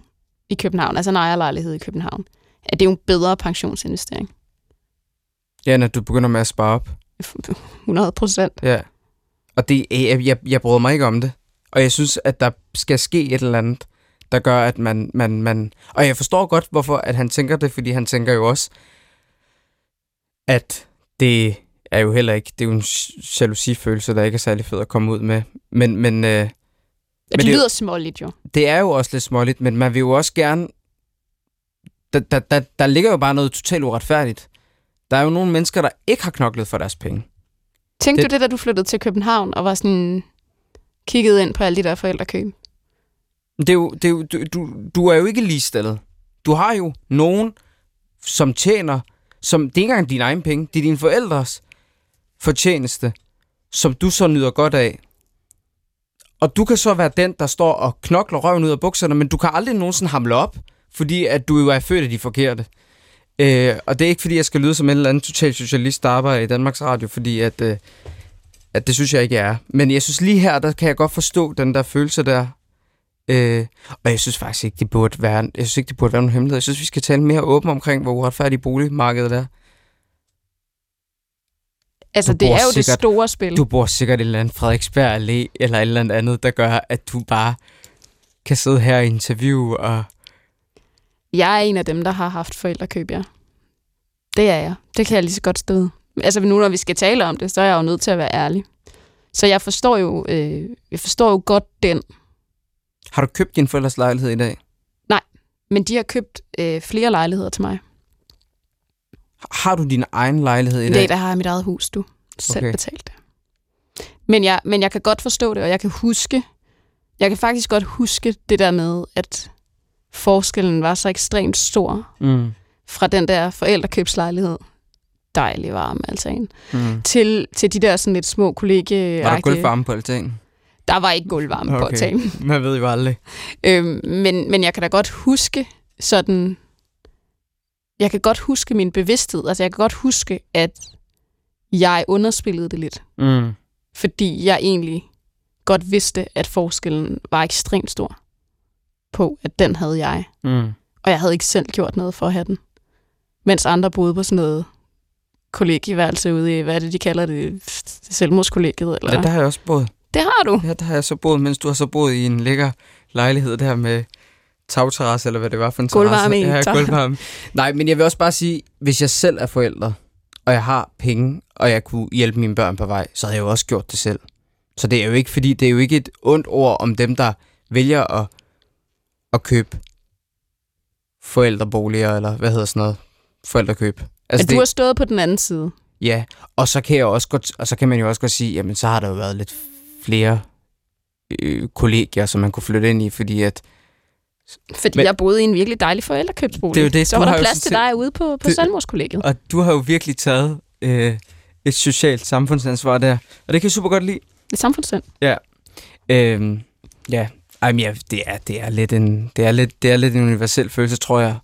i København, altså en ejerlejlighed i København, at det er jo en bedre pensionsinvestering. Ja, når du begynder med at spare op. 100 procent. Ja. Og det, jeg, jeg, jeg bryder mig ikke om det. Og jeg synes, at der skal ske et eller andet, der gør, at man... man, man og jeg forstår godt, hvorfor at han tænker det, fordi han tænker jo også, at det er jo heller ikke... Det er jo en jalousifølelse, der ikke er særlig fed at komme ud med. Men, men, øh, Men det, det er lyder småligt jo. det er jo også lidt småligt, men man vil jo også gerne... Der, der, der, der ligger jo bare noget totalt uretfærdigt. Der er jo nogle mennesker, der ikke har knoklet for deres penge. Tænkte Det- du det, da du flyttede til København og var sådan kigget ind på alle de der forældrekøb? Det er jo, det er jo, du, du, du er jo ikke ligestillet. Du har jo nogen, som tjener, som det er ikke engang dine egne penge, det er dine forældres fortjeneste, som du så nyder godt af. Og du kan så være den, der står og knokler røven ud af bukserne, men du kan aldrig nogensinde hamle op, fordi at du jo er født af de forkerte. Øh, og det er ikke, fordi jeg skal lyde som en eller anden total socialist, der arbejder i Danmarks Radio, fordi at, øh, at det synes jeg ikke, jeg er. Men jeg synes lige her, der kan jeg godt forstå den der følelse der. Øh, og jeg synes faktisk ikke, det burde være, jeg synes ikke, det burde være nogen hemmelighed. Jeg synes, vi skal tale mere åbent omkring, hvor uretfærdigt boligmarkedet er. Altså, Du det er jo det sikkert- store spil. Du bor sikkert et eller andet Frederiksberg Allé, eller et eller andet andet, der gør, at du bare kan sidde her i interview og... Jeg er en af dem, der har haft forældrekøb, ja. Det er jeg. Det kan jeg lige så godt stå ved. Altså nu, når vi skal tale om det, så er jeg jo nødt til at være ærlig. Så jeg forstår jo, øh, jeg forstår jo godt den. Har du købt din forældres lejlighed i dag? Men de har købt øh, flere lejligheder til mig. Har du din egen lejlighed i dag? dag, der har jeg mit eget hus, du. Selv okay. betalt det. Men jeg, men jeg kan godt forstå det, og jeg kan huske, jeg kan faktisk godt huske det der med, at forskellen var så ekstremt stor Mm. fra den der forældrekøbslejlighed, dejlig varm altan, Mm. til, til de der sådan lidt små kollegie Var der gulvvarme på altanen? Der var ikke gulvvarme okay. på altanen. Man ved jo aldrig. Øhm, men, men jeg kan da godt huske sådan... Jeg kan godt huske min bevidsthed. Altså, jeg kan godt huske, at jeg underspillede det lidt. Mm. Fordi jeg egentlig godt vidste, at forskellen var ekstremt stor på, at den havde jeg. Mm. Og jeg havde ikke selv gjort noget for at have den. Mens andre boede på sådan noget kollegieværelse ude i, hvad er det, de kalder det, selvmordskollegiet, eller? Ja, der har jeg også boet. Det har du. Ja, der har jeg så boet, mens du har så boet i en lækker lejlighed der med tagterrasse, eller hvad det var for en Gulvvarme terrasse. Ja, gulvvarme. Nej, men jeg vil også bare sige, hvis jeg selv er forælder, og jeg har penge, og jeg kunne hjælpe mine børn på vej, så havde jeg jo også gjort det selv. Så det er jo ikke, fordi det er jo ikke et ondt ord om dem, der vælger at, at købe forældreboliger, eller hvad hedder sådan noget, forældrekøb. Altså, at du det, har stået på den anden side. Ja, og så kan jeg også godt, og så kan man jo også godt sige, jamen så har der jo været lidt flere øh, kollegier, som man kunne flytte ind i, fordi at Fordi Men- jeg boede i en virkelig dejlig forældrekøbsbolig. Det er jo det, Så var der plads til dig ude på, på Salmorskollegiet. Og du har jo virkelig taget øh, et socialt samfundsansvar der. Og det kan jeg super godt lide. Et samfundssind. Øhm, ja, Ej, men ja det, er, det, er lidt en, det, er lidt, det er lidt en universel følelse, tror jeg.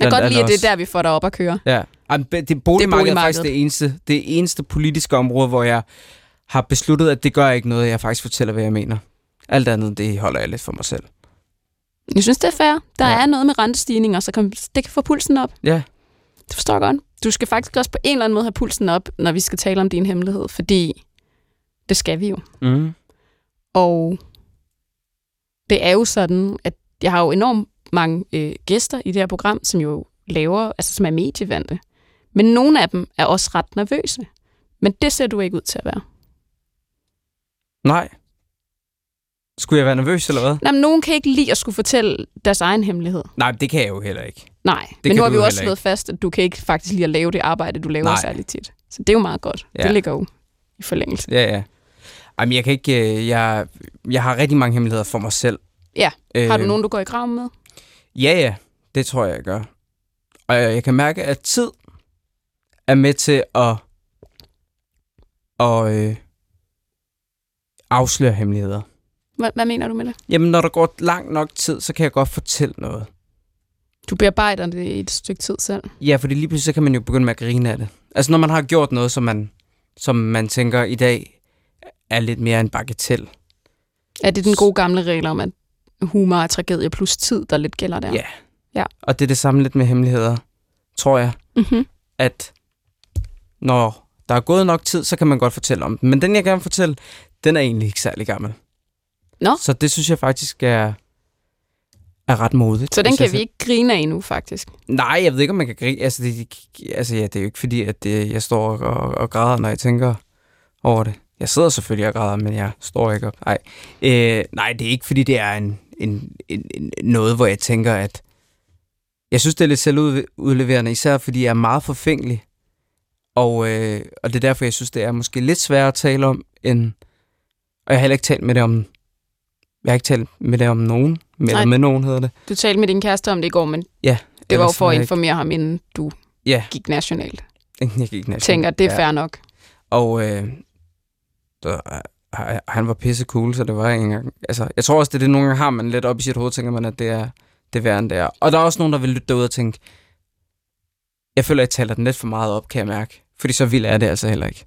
Jeg kan godt lide, at det er der, vi får dig op at køre. Ja. Jamen, be- det boligmarkedet er faktisk det eneste, det eneste politiske område, hvor jeg har besluttet, at det gør ikke noget, jeg faktisk fortæller, hvad jeg mener. Alt andet, det holder jeg lidt for mig selv. Jeg synes, det er fair. Der ja. er noget med rentestigninger, så kan, det kan få pulsen op. Ja. Det forstår jeg godt. Du skal faktisk også på en eller anden måde have pulsen op, når vi skal tale om din hemmelighed, fordi det skal vi jo. Mm. Og det er jo sådan, at jeg har jo enormt mange øh, gæster i det her program, som jo laver, altså som er medievante. Men nogle af dem er også ret nervøse. Men det ser du ikke ud til at være. Nej. Skulle jeg være nervøs, eller hvad? Nej, men nogen kan ikke lide at skulle fortælle deres egen hemmelighed. Nej, det kan jeg jo heller ikke. Nej, det men nu har vi jo også slået fast, at du kan ikke faktisk lide at lave det arbejde, du laver Nej. særligt tit. Så det er jo meget godt. Ja. Det ligger jo i forlængelse. Ja, ja. Jamen, jeg kan ikke... øh, Jeg, jeg har rigtig mange hemmeligheder for mig selv. Ja. Har du Øh, nogen, du går i graven med? Ja, ja. Det tror jeg, jeg gør. Og jeg, jeg kan mærke, at tid er med til at, at øh, afsløre hemmeligheder. Hvad, hvad mener du med det? Jamen, når der går lang nok tid, så kan jeg godt fortælle noget. Du bearbejder det i et stykke tid selv. Ja, fordi lige pludselig så kan man jo begynde med at grine af det. Altså, når man har gjort noget, som man, som man tænker i dag er lidt mere en bagatell. Er det den gode gamle regel om, at humor er tragedie plus tid, der lidt gælder der? Ja. Ja. Og det er det samme lidt med hemmeligheder, tror jeg. Mm-hmm. at når der er gået nok tid, så kan man godt fortælle om den. Men den, jeg gerne vil fortælle, den er egentlig ikke særlig gammel. Nå. Så det synes jeg faktisk er, er ret modigt. Så den kan vi ikke grine af endnu, faktisk. Nej, jeg ved ikke, om man kan grine. Altså, det, altså ja, det er jo ikke fordi, at det, jeg står og, og græder, når jeg tænker over det. Jeg sidder selvfølgelig og græder, men jeg står ikke op. Nej, øh, nej det er ikke fordi, det er en, en, en, en, noget, hvor jeg tænker, at jeg synes, det er lidt selvudleverende, især fordi jeg er meget forfængelig. Og, øh, og det er derfor, jeg synes, det er måske lidt sværere at tale om, end... Og jeg har heller ikke talt med det om... Jeg har ikke talt med det om nogen. Med, Nej. eller med nogen hedder det. Du talte med din kæreste om det i går, men Ja. det var jo for at informere ham, inden du Ja. gik nationalt. Ikke, jeg gik Jeg national. tænker, det er Ja. fair nok. Og øh, der, han var pisse cool, så det var ikke engang... Altså, jeg tror også, det er det, nogle gange har man lidt op i sit hoved, tænker man, at det er det er værre, end det er. Og der er også nogen, der vil lytte derude og tænke, jeg føler, at jeg taler den lidt for meget op, kan jeg mærke. Fordi så vild er det altså heller ikke.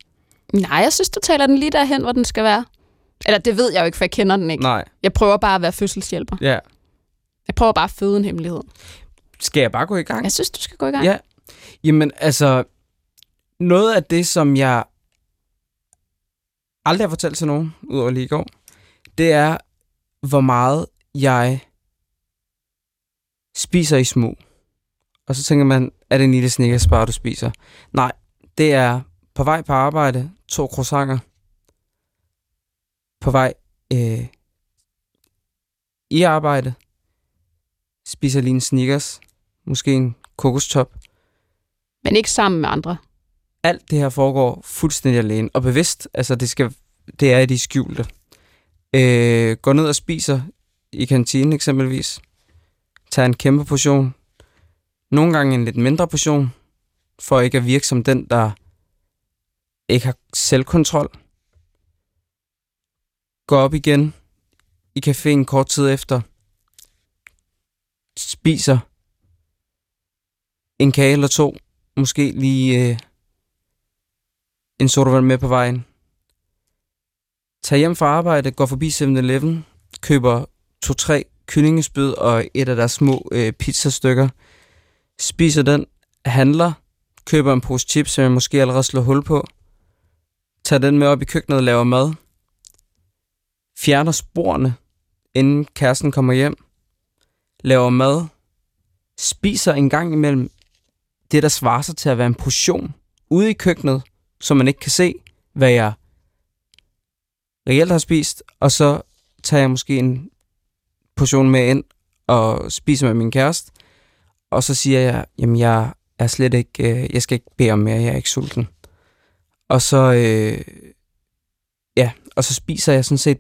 Nej, jeg synes, du taler den lige derhen, hvor den skal være. Eller det ved jeg jo ikke, for jeg kender den ikke. Nej. Jeg prøver bare at være fødselshjælper. Ja. Jeg prøver bare at føde en hemmelighed. Skal jeg bare gå i gang? Jeg synes, du skal gå i gang. Ja. Jamen, altså, noget af det, som jeg aldrig har fortalt til nogen, udover lige i går, det er, hvor meget jeg spiser i smug. Og så tænker man, er det en lille Snickers bare, du spiser? Nej, det er på vej på arbejde, to croissanter. På vej øh, i arbejde, spiser lige en Snickers, måske en kokostop. Men ikke sammen med andre alt det her foregår fuldstændig alene og bevidst. Altså, det, skal, det er i de skjulte. Øh, går ned og spiser i kantinen eksempelvis. Tager en kæmpe portion. Nogle gange en lidt mindre portion, for ikke at virke som den, der ikke har selvkontrol. Går op igen i caféen kort tid efter. Spiser en kage eller to. Måske lige øh, en sodavand med på vejen. Tag hjem fra arbejde, går forbi 7-Eleven, køber to-tre kyllingespyd og et af deres små øh, pizzastykker. Spiser den, handler, køber en pose chips, som jeg måske allerede slår hul på. Tager den med op i køkkenet og laver mad. Fjerner sporene, inden kæresten kommer hjem. Laver mad. Spiser en gang imellem det, der svarer sig til at være en portion ude i køkkenet, så man ikke kan se, hvad jeg reelt har spist, og så tager jeg måske en portion med ind og spiser med min kæreste, og så siger jeg, jamen jeg er slet ikke, øh, jeg skal ikke bede om mere, jeg er ikke sulten. Og så, øh, ja, og så spiser jeg sådan set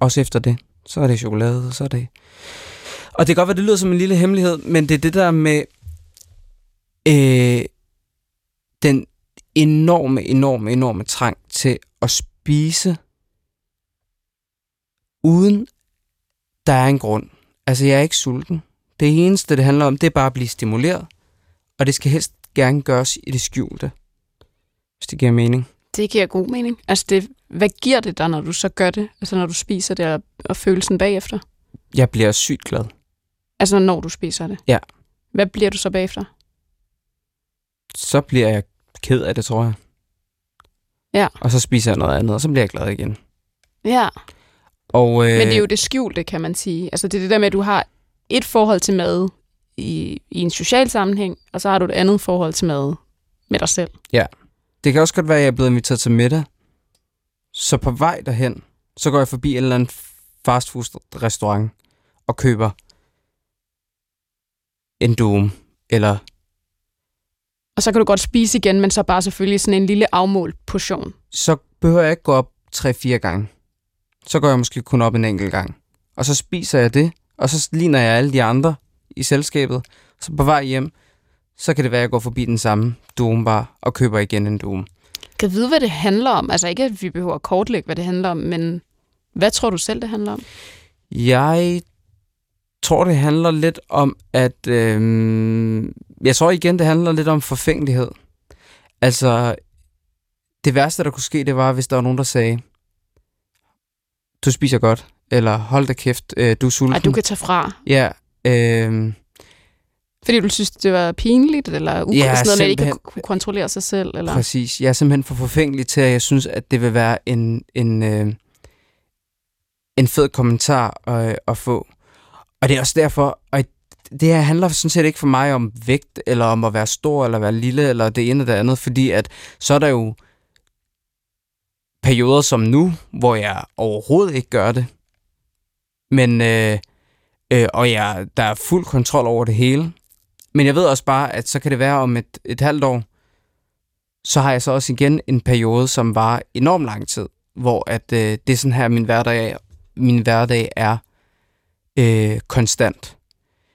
også efter det. Så er det chokolade, og så er det... Og det kan godt være, det lyder som en lille hemmelighed, men det er det der med øh, den enorme, enorme, enorme trang til at spise, uden der er en grund. Altså, jeg er ikke sulten. Det eneste, det handler om, det er bare at blive stimuleret. Og det skal helst gerne gøres i det skjulte. Hvis det giver mening. Det giver god mening. Altså, det, hvad giver det dig, når du så gør det? Altså, når du spiser det, og, og følelsen bagefter? Jeg bliver sygt glad. Altså, når du spiser det? Ja. Hvad bliver du så bagefter? Så bliver jeg ked af det, tror jeg. Ja. Og så spiser jeg noget andet, og så bliver jeg glad igen. Ja, Og, øh, men det er jo det skjulte, kan man sige. Altså, det er det der med, at du har et forhold til mad i, i en social sammenhæng, og så har du et andet forhold til mad med dig selv. Det kan også godt være, at jeg er blevet inviteret til middag. Så på vej derhen, så går jeg forbi en eller anden fastfood restaurant og køber en doom, eller Og så kan du godt spise igen, men så bare selvfølgelig sådan en lille afmålt portion. så behøver jeg ikke gå op 3-4 gange. Så går jeg måske kun op en enkelt gang. Og så spiser jeg det, og så ligner jeg alle de andre i selskabet. Så på vej hjem, så kan det være, at jeg går forbi den samme doombar og køber igen en doom. Kan vide, hvad det handler om? Altså ikke, at vi behøver at kortlægge, hvad det handler om, men hvad tror du selv, det handler om? Jeg tror, det handler lidt om, at... Øh, jeg tror igen, det handler lidt om forfængelighed. Altså, det værste, der kunne ske, det var, hvis der var nogen, der sagde, du spiser godt, eller hold da kæft, øh, du er sulten. Ej, du kan tage fra. Ja, øh, Fordi du synes, det var pinligt, eller u- Ja, sådan noget at ikke kunne kontrollere sig selv? Eller? præcis. Jeg er simpelthen for forfængelig til, at jeg synes, at det vil være en, en, øh, en fed kommentar at, at få. Og det er også derfor, og det her handler sådan set ikke for mig om vægt, eller om at være stor, eller være lille, eller det ene eller det andet, fordi at så er der jo perioder som nu, hvor jeg overhovedet ikke gør det. Men, øh, øh, og jeg, der er fuld kontrol over det hele. Men jeg ved også bare, at så kan det være om et, et halvt år, så har jeg så også igen en periode, som var enormt lang tid, hvor at øh, det er sådan her, min hverdag min hverdag er øh, konstant.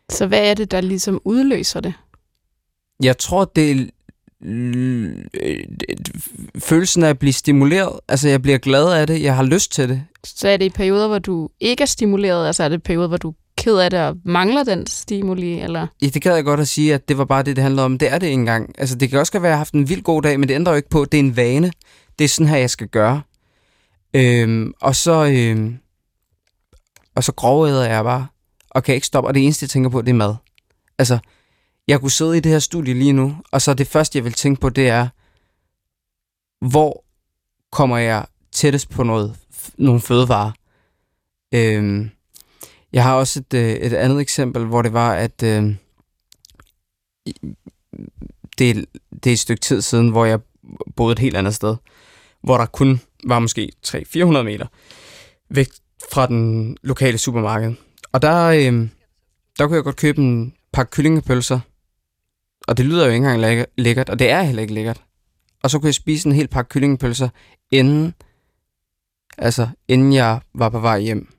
Så hvad er det, der ligesom udløser det? Jeg tror, det er øh, følelsen af at blive stimuleret. Altså, jeg bliver glad af det. Jeg har lyst til det. Så er det i perioder, hvor du ikke er stimuleret? Altså er det perioder, hvor du er ked af det og mangler den stimuli? Eller? Ja, Det gad jeg godt at sige, at det var bare det, det handlede om. Det er det ikke engang. Altså, det kan også godt være, at jeg har haft en vild god dag, men det ændrer jo ikke på, at det er en vane. Det er sådan her, jeg skal gøre. Øhm, og så øhm, og så grovæder jeg bare, og kan ikke stoppe. Og det eneste, jeg tænker på, det er mad. Altså, jeg kunne sidde i det her studie lige nu, og så det første, jeg vil tænke på, det er, hvor kommer jeg tættest på noget, nogle fødevarer? Øhm, jeg har også et, øh, et andet eksempel, hvor det var, at øh, det, er- det er et stykke tid siden, hvor jeg boede et helt andet sted, hvor der kun var måske 300-400 meter væk fra den lokale supermarked. Og der, øh, der kunne jeg godt købe en pakke kyllingepølser, og det lyder jo ikke engang lækker- lækkert, og det er heller ikke lækkert. Og så kunne jeg spise en hel pakke kyllingepølser, inden, altså, inden jeg var på vej hjem.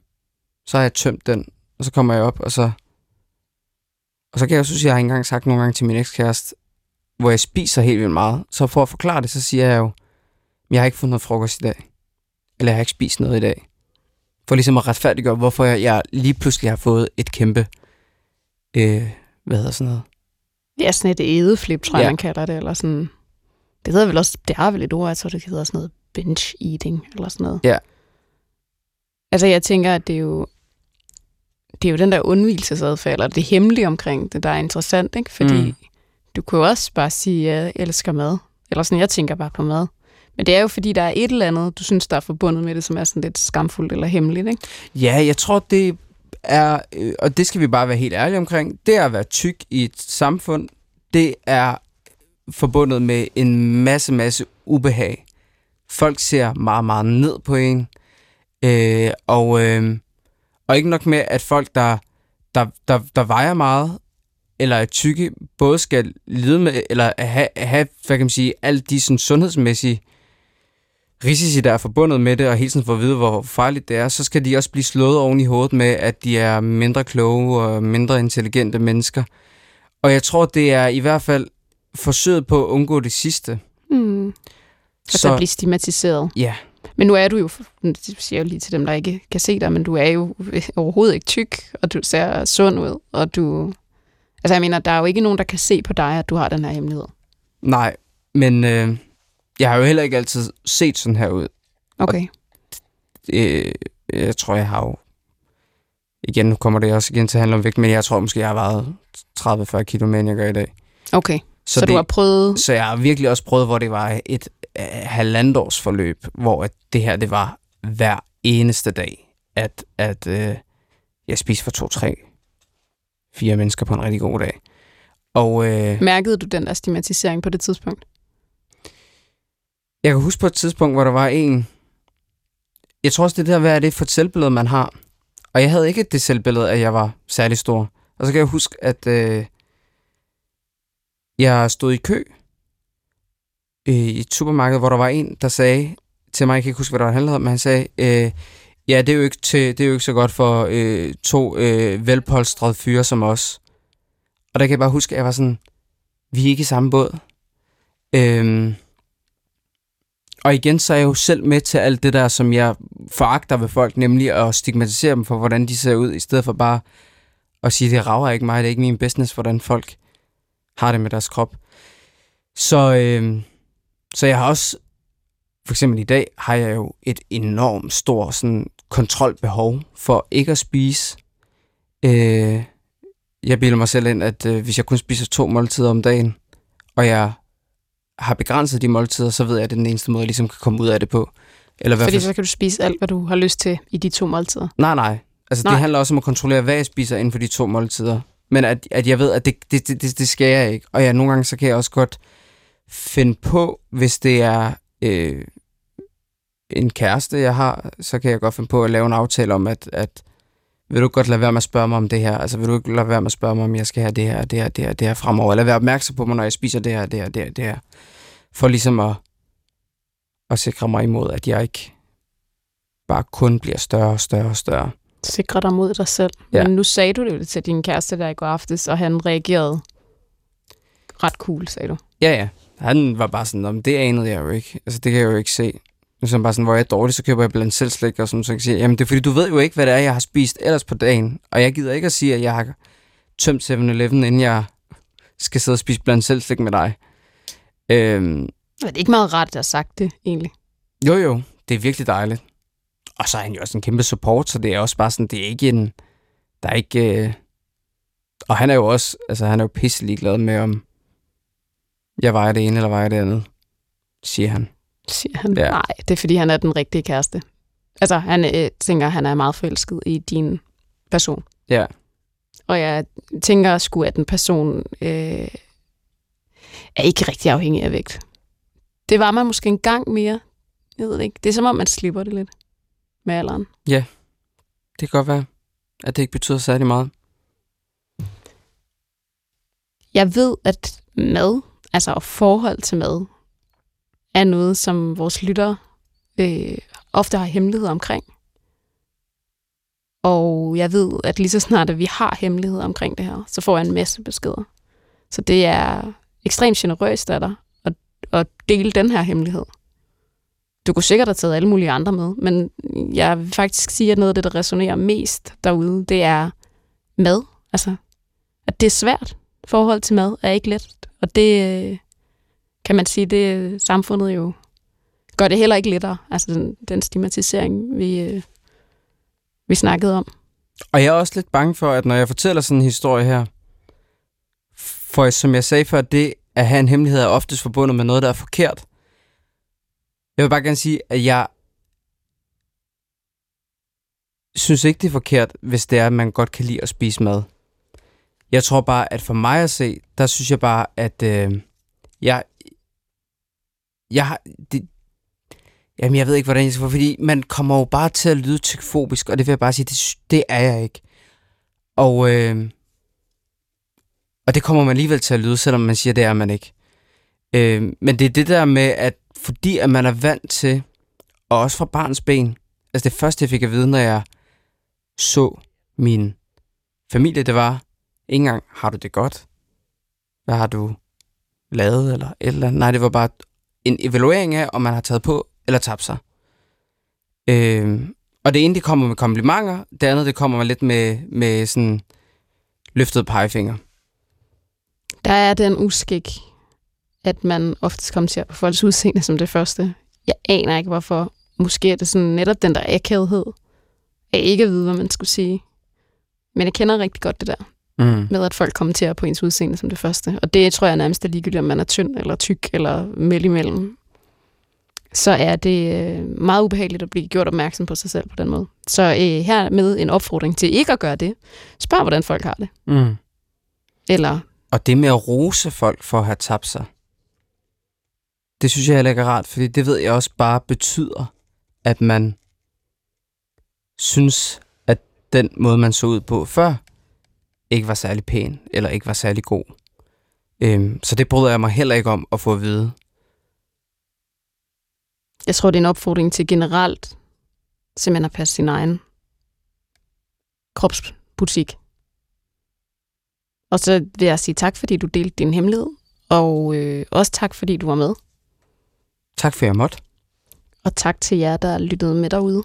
Så har jeg tømt den, og så kommer jeg op, og så... Og så kan jeg synes, jeg har ikke engang sagt nogle gange til min ekskæreste, hvor jeg spiser helt vildt meget. Så for at forklare det, så siger jeg jo, jeg har ikke fået noget frokost i dag. Eller jeg har ikke spist noget i dag. For ligesom at retfærdiggøre, hvorfor jeg, jeg lige pludselig har fået et kæmpe, øh, hvad hedder sådan noget? Ja, sådan et ædeflip, tror jeg, Ja. man kalder det. Eller sådan. Det hedder vel også, det har vel et ord, jeg tror, det hedder sådan noget binge eating, eller sådan noget. Ja. Altså, jeg tænker, at det er jo, det er jo den der undvielsesadfærd, eller det hemmelige omkring det, der er interessant, ikke? Fordi Mm. mm. du kunne jo også bare sige, at jeg elsker mad. Eller sådan, jeg tænker bare på mad. Men det er jo, fordi der er et eller andet, du synes, der er forbundet med det, som er sådan lidt skamfuldt eller hemmeligt, ikke? Ja, jeg tror, det er, øh, og det skal vi bare være helt ærlige omkring, det er at være tyk i et samfund, det er forbundet med en masse, masse ubehag. Folk ser meget, meget ned på en, øh, og, øh, og ikke nok med, at folk, der, der, der, der vejer meget, eller er tykke, både skal lide med, eller have, have hvad kan man sige, alle de sådan, sundhedsmæssige risici, der er forbundet med det, og hele tiden få at vide, hvor farligt det er, så skal de også blive slået oven i hovedet med, at de er mindre kloge og mindre intelligente mennesker. Og jeg tror, det er i hvert fald forsøget på at undgå det sidste. Mm. Altså at blive stigmatiseret. ja, Men nu er du jo, det siger jeg jo lige til dem, der ikke kan se dig, men du er jo overhovedet ikke tyk, og du ser sund ud, og du... Altså jeg mener, der er jo ikke nogen, der kan se på dig, at du har den her hemmelighed. Nej, men øh, jeg har jo heller ikke altid set sådan her ud. Okay. Øh, jeg tror, jeg har jo... Igen, nu kommer det også igen til at handle om vægt, men jeg tror måske, jeg har vejet 30-40 kilo mere, end jeg gør i dag. Okay, så, så det, du har prøvet... Så jeg har virkelig også prøvet, hvor det var et øh, halvandårs forløb, hvor at det her, det var hver eneste dag, at, at øh, jeg spiste for to, tre, fire mennesker på en rigtig god dag. Og øh, Mærkede du den der stigmatisering på det tidspunkt? Jeg kan huske på et tidspunkt, hvor der var en... Jeg tror også, det der, hvad er det for et selvbillede, man har? Og jeg havde ikke det selvbillede, at jeg var særlig stor. Og så kan jeg huske, at øh, jeg stod i kø øh, i et supermarked, hvor der var en, der sagde til mig, jeg kan ikke huske, hvad der handlede om, men han sagde, øh, ja, det er, jo ikke til, det er jo ikke så godt for øh, to øh, velpolstrede fyre som os. Og der kan jeg bare huske, at jeg var sådan, vi er ikke i samme båd. Øh, og igen, så er jeg jo selv med til alt det der, som jeg foragter ved folk, nemlig at stigmatisere dem for, hvordan de ser ud, i stedet for bare at sige, det rager ikke mig, det er ikke min business, hvordan folk har det med deres krop. Så, øh, så jeg har også, for eksempel i dag, har jeg jo et enormt stort sådan, kontrolbehov for ikke at spise. Øh, jeg bilder mig selv ind, at øh, hvis jeg kun spiser to måltider om dagen, og jeg har begrænset de måltider, så ved jeg, at det er den eneste måde, jeg ligesom kan komme ud af det på. Eller Fordi fald så kan du spise alt, hvad du har lyst til i de to måltider. Nej, nej. Altså, Nej. det handler også om at kontrollere, hvad jeg spiser inden for de to måltider. Men at, at jeg ved, at det, det, det, det, det skal jeg ikke. Og ja, nogle gange, så kan jeg også godt finde på, hvis det er øh, en kæreste, jeg har, så kan jeg godt finde på at lave en aftale om, at, at vil du godt lade være med at spørge mig om det her? Altså, vil du ikke lade være med at spørge mig, om jeg skal have det her, det her, det her, det her fremover? Eller være opmærksom på mig, når jeg spiser det her, det her, det her, det her. For ligesom at, at sikre mig imod, at jeg ikke bare kun bliver større og større og større. Sikre dig mod dig selv. Ja. Men nu sagde du det til din kæreste der i går aftes, og han reagerede ret cool, sagde du. Ja, ja. Han var bare sådan, om det anede jeg jo ikke. Altså, det kan jeg jo ikke se. Er bare sådan, hvor jeg er dårlig, så køber jeg blandt selv slik, og sådan, så kan jeg sige, jamen det er fordi, du ved jo ikke, hvad det er, jeg har spist ellers på dagen. Og jeg gider ikke at sige, at jeg har tømt 7-Eleven, inden jeg skal sidde og spise blandt selv slik med dig. Øhm, Er det ikke meget rart, at har sagt det, egentlig? jo, jo, det er virkelig dejligt. Og så er han jo også en kæmpe support, så det er også bare sådan, det er ikke en... Der er ikke... Øh... Og han er jo også, altså han er jo pisselig glad med, om jeg vejer det ene eller vejer det andet, siger han. Siger han. Ja. Nej, det er fordi, han er den rigtige kæreste. Altså, han øh, tænker, han er meget forelsket i din person. Ja. Og jeg tænker sgu, at en person øh, er ikke rigtig afhængig af vægt. Det var man måske en gang mere. Jeg ved ikke. Det er som om, man slipper det lidt med alderen. Det kan godt være, at det ikke betyder særlig meget. Jeg ved, at mad, altså og forhold til mad, er noget, som vores lyttere øh, ofte har hemmeligheder omkring. Og jeg ved, at lige så snart, at vi har hemmeligheder omkring det her, så får jeg en masse beskeder. Så det er ekstremt generøst af dig at, at dele den her hemmelighed. Du kunne sikkert have taget alle mulige andre med, men jeg vil faktisk sige, at noget af det, der resonerer mest derude, det er mad. Altså, at det er svært. Forhold til mad er ikke let. Og det øh, kan man sige, det samfundet jo gør det heller ikke lettere. Altså den, den stigmatisering, vi, øh, vi snakkede om. Og jeg er også lidt bange for, at når jeg fortæller sådan en historie her, for som jeg sagde før, det at have en hemmelighed er oftest forbundet med noget, der er forkert. Jeg vil bare gerne sige, at jeg synes ikke, det er forkert, hvis det er, at man godt kan lide at spise mad. Jeg tror bare, at for mig at se, der synes jeg bare, at øh, jeg, jeg har, det, jamen jeg ved ikke, hvordan jeg skal, få, fordi man kommer jo bare til at lyde tykfobisk, og det vil jeg bare sige, det, det er jeg ikke. Og, øh, og det kommer man alligevel til at lyde, selvom man siger, det er man ikke. Øh, men det er det der med, at fordi at man er vant til, og også fra barns ben, altså det første, jeg fik at vide, når jeg så min familie, det var, ikke engang, har du det godt? Hvad har du lavet, eller et eller andet? Nej, det var bare en evaluering af, om man har taget på eller tabt sig. Øh, og det ene, det kommer med komplimenter, det andet, det kommer lidt med, med sådan løftet pegefinger. Der er den uskik, at man oftest kommenterer på folks udseende som det første. Jeg aner ikke, hvorfor. Måske er det sådan netop den der akavhed af ikke at vide, hvad man skulle sige. Men jeg kender rigtig godt det der Mm. med, at folk kommenterer på ens udseende som det første. Og det tror jeg nærmest er ligegyldigt, om man er tynd eller tyk eller midt imellem. Så er det øh, meget ubehageligt at blive gjort opmærksom på sig selv på den måde. Så øh, her med en opfordring til ikke at gøre det. Spørg, hvordan folk har det. Mm. Eller Og det med at rose folk for at have tabt sig, det synes jeg heller ikke er rart, fordi det ved jeg også bare betyder, at man synes, at den måde, man så ud på før, ikke var særlig pæn, eller ikke var særlig god. Øhm, så det bryder jeg mig heller ikke om at få at vide. jeg tror, det er en opfordring til generelt simpelthen at passe sin egen kropsbutik. Og så vil jeg sige tak, fordi du delte din hemmelighed, og øh, også tak, fordi du var med. Tak for, at jeg måtte. Og tak til jer, der lyttede med derude.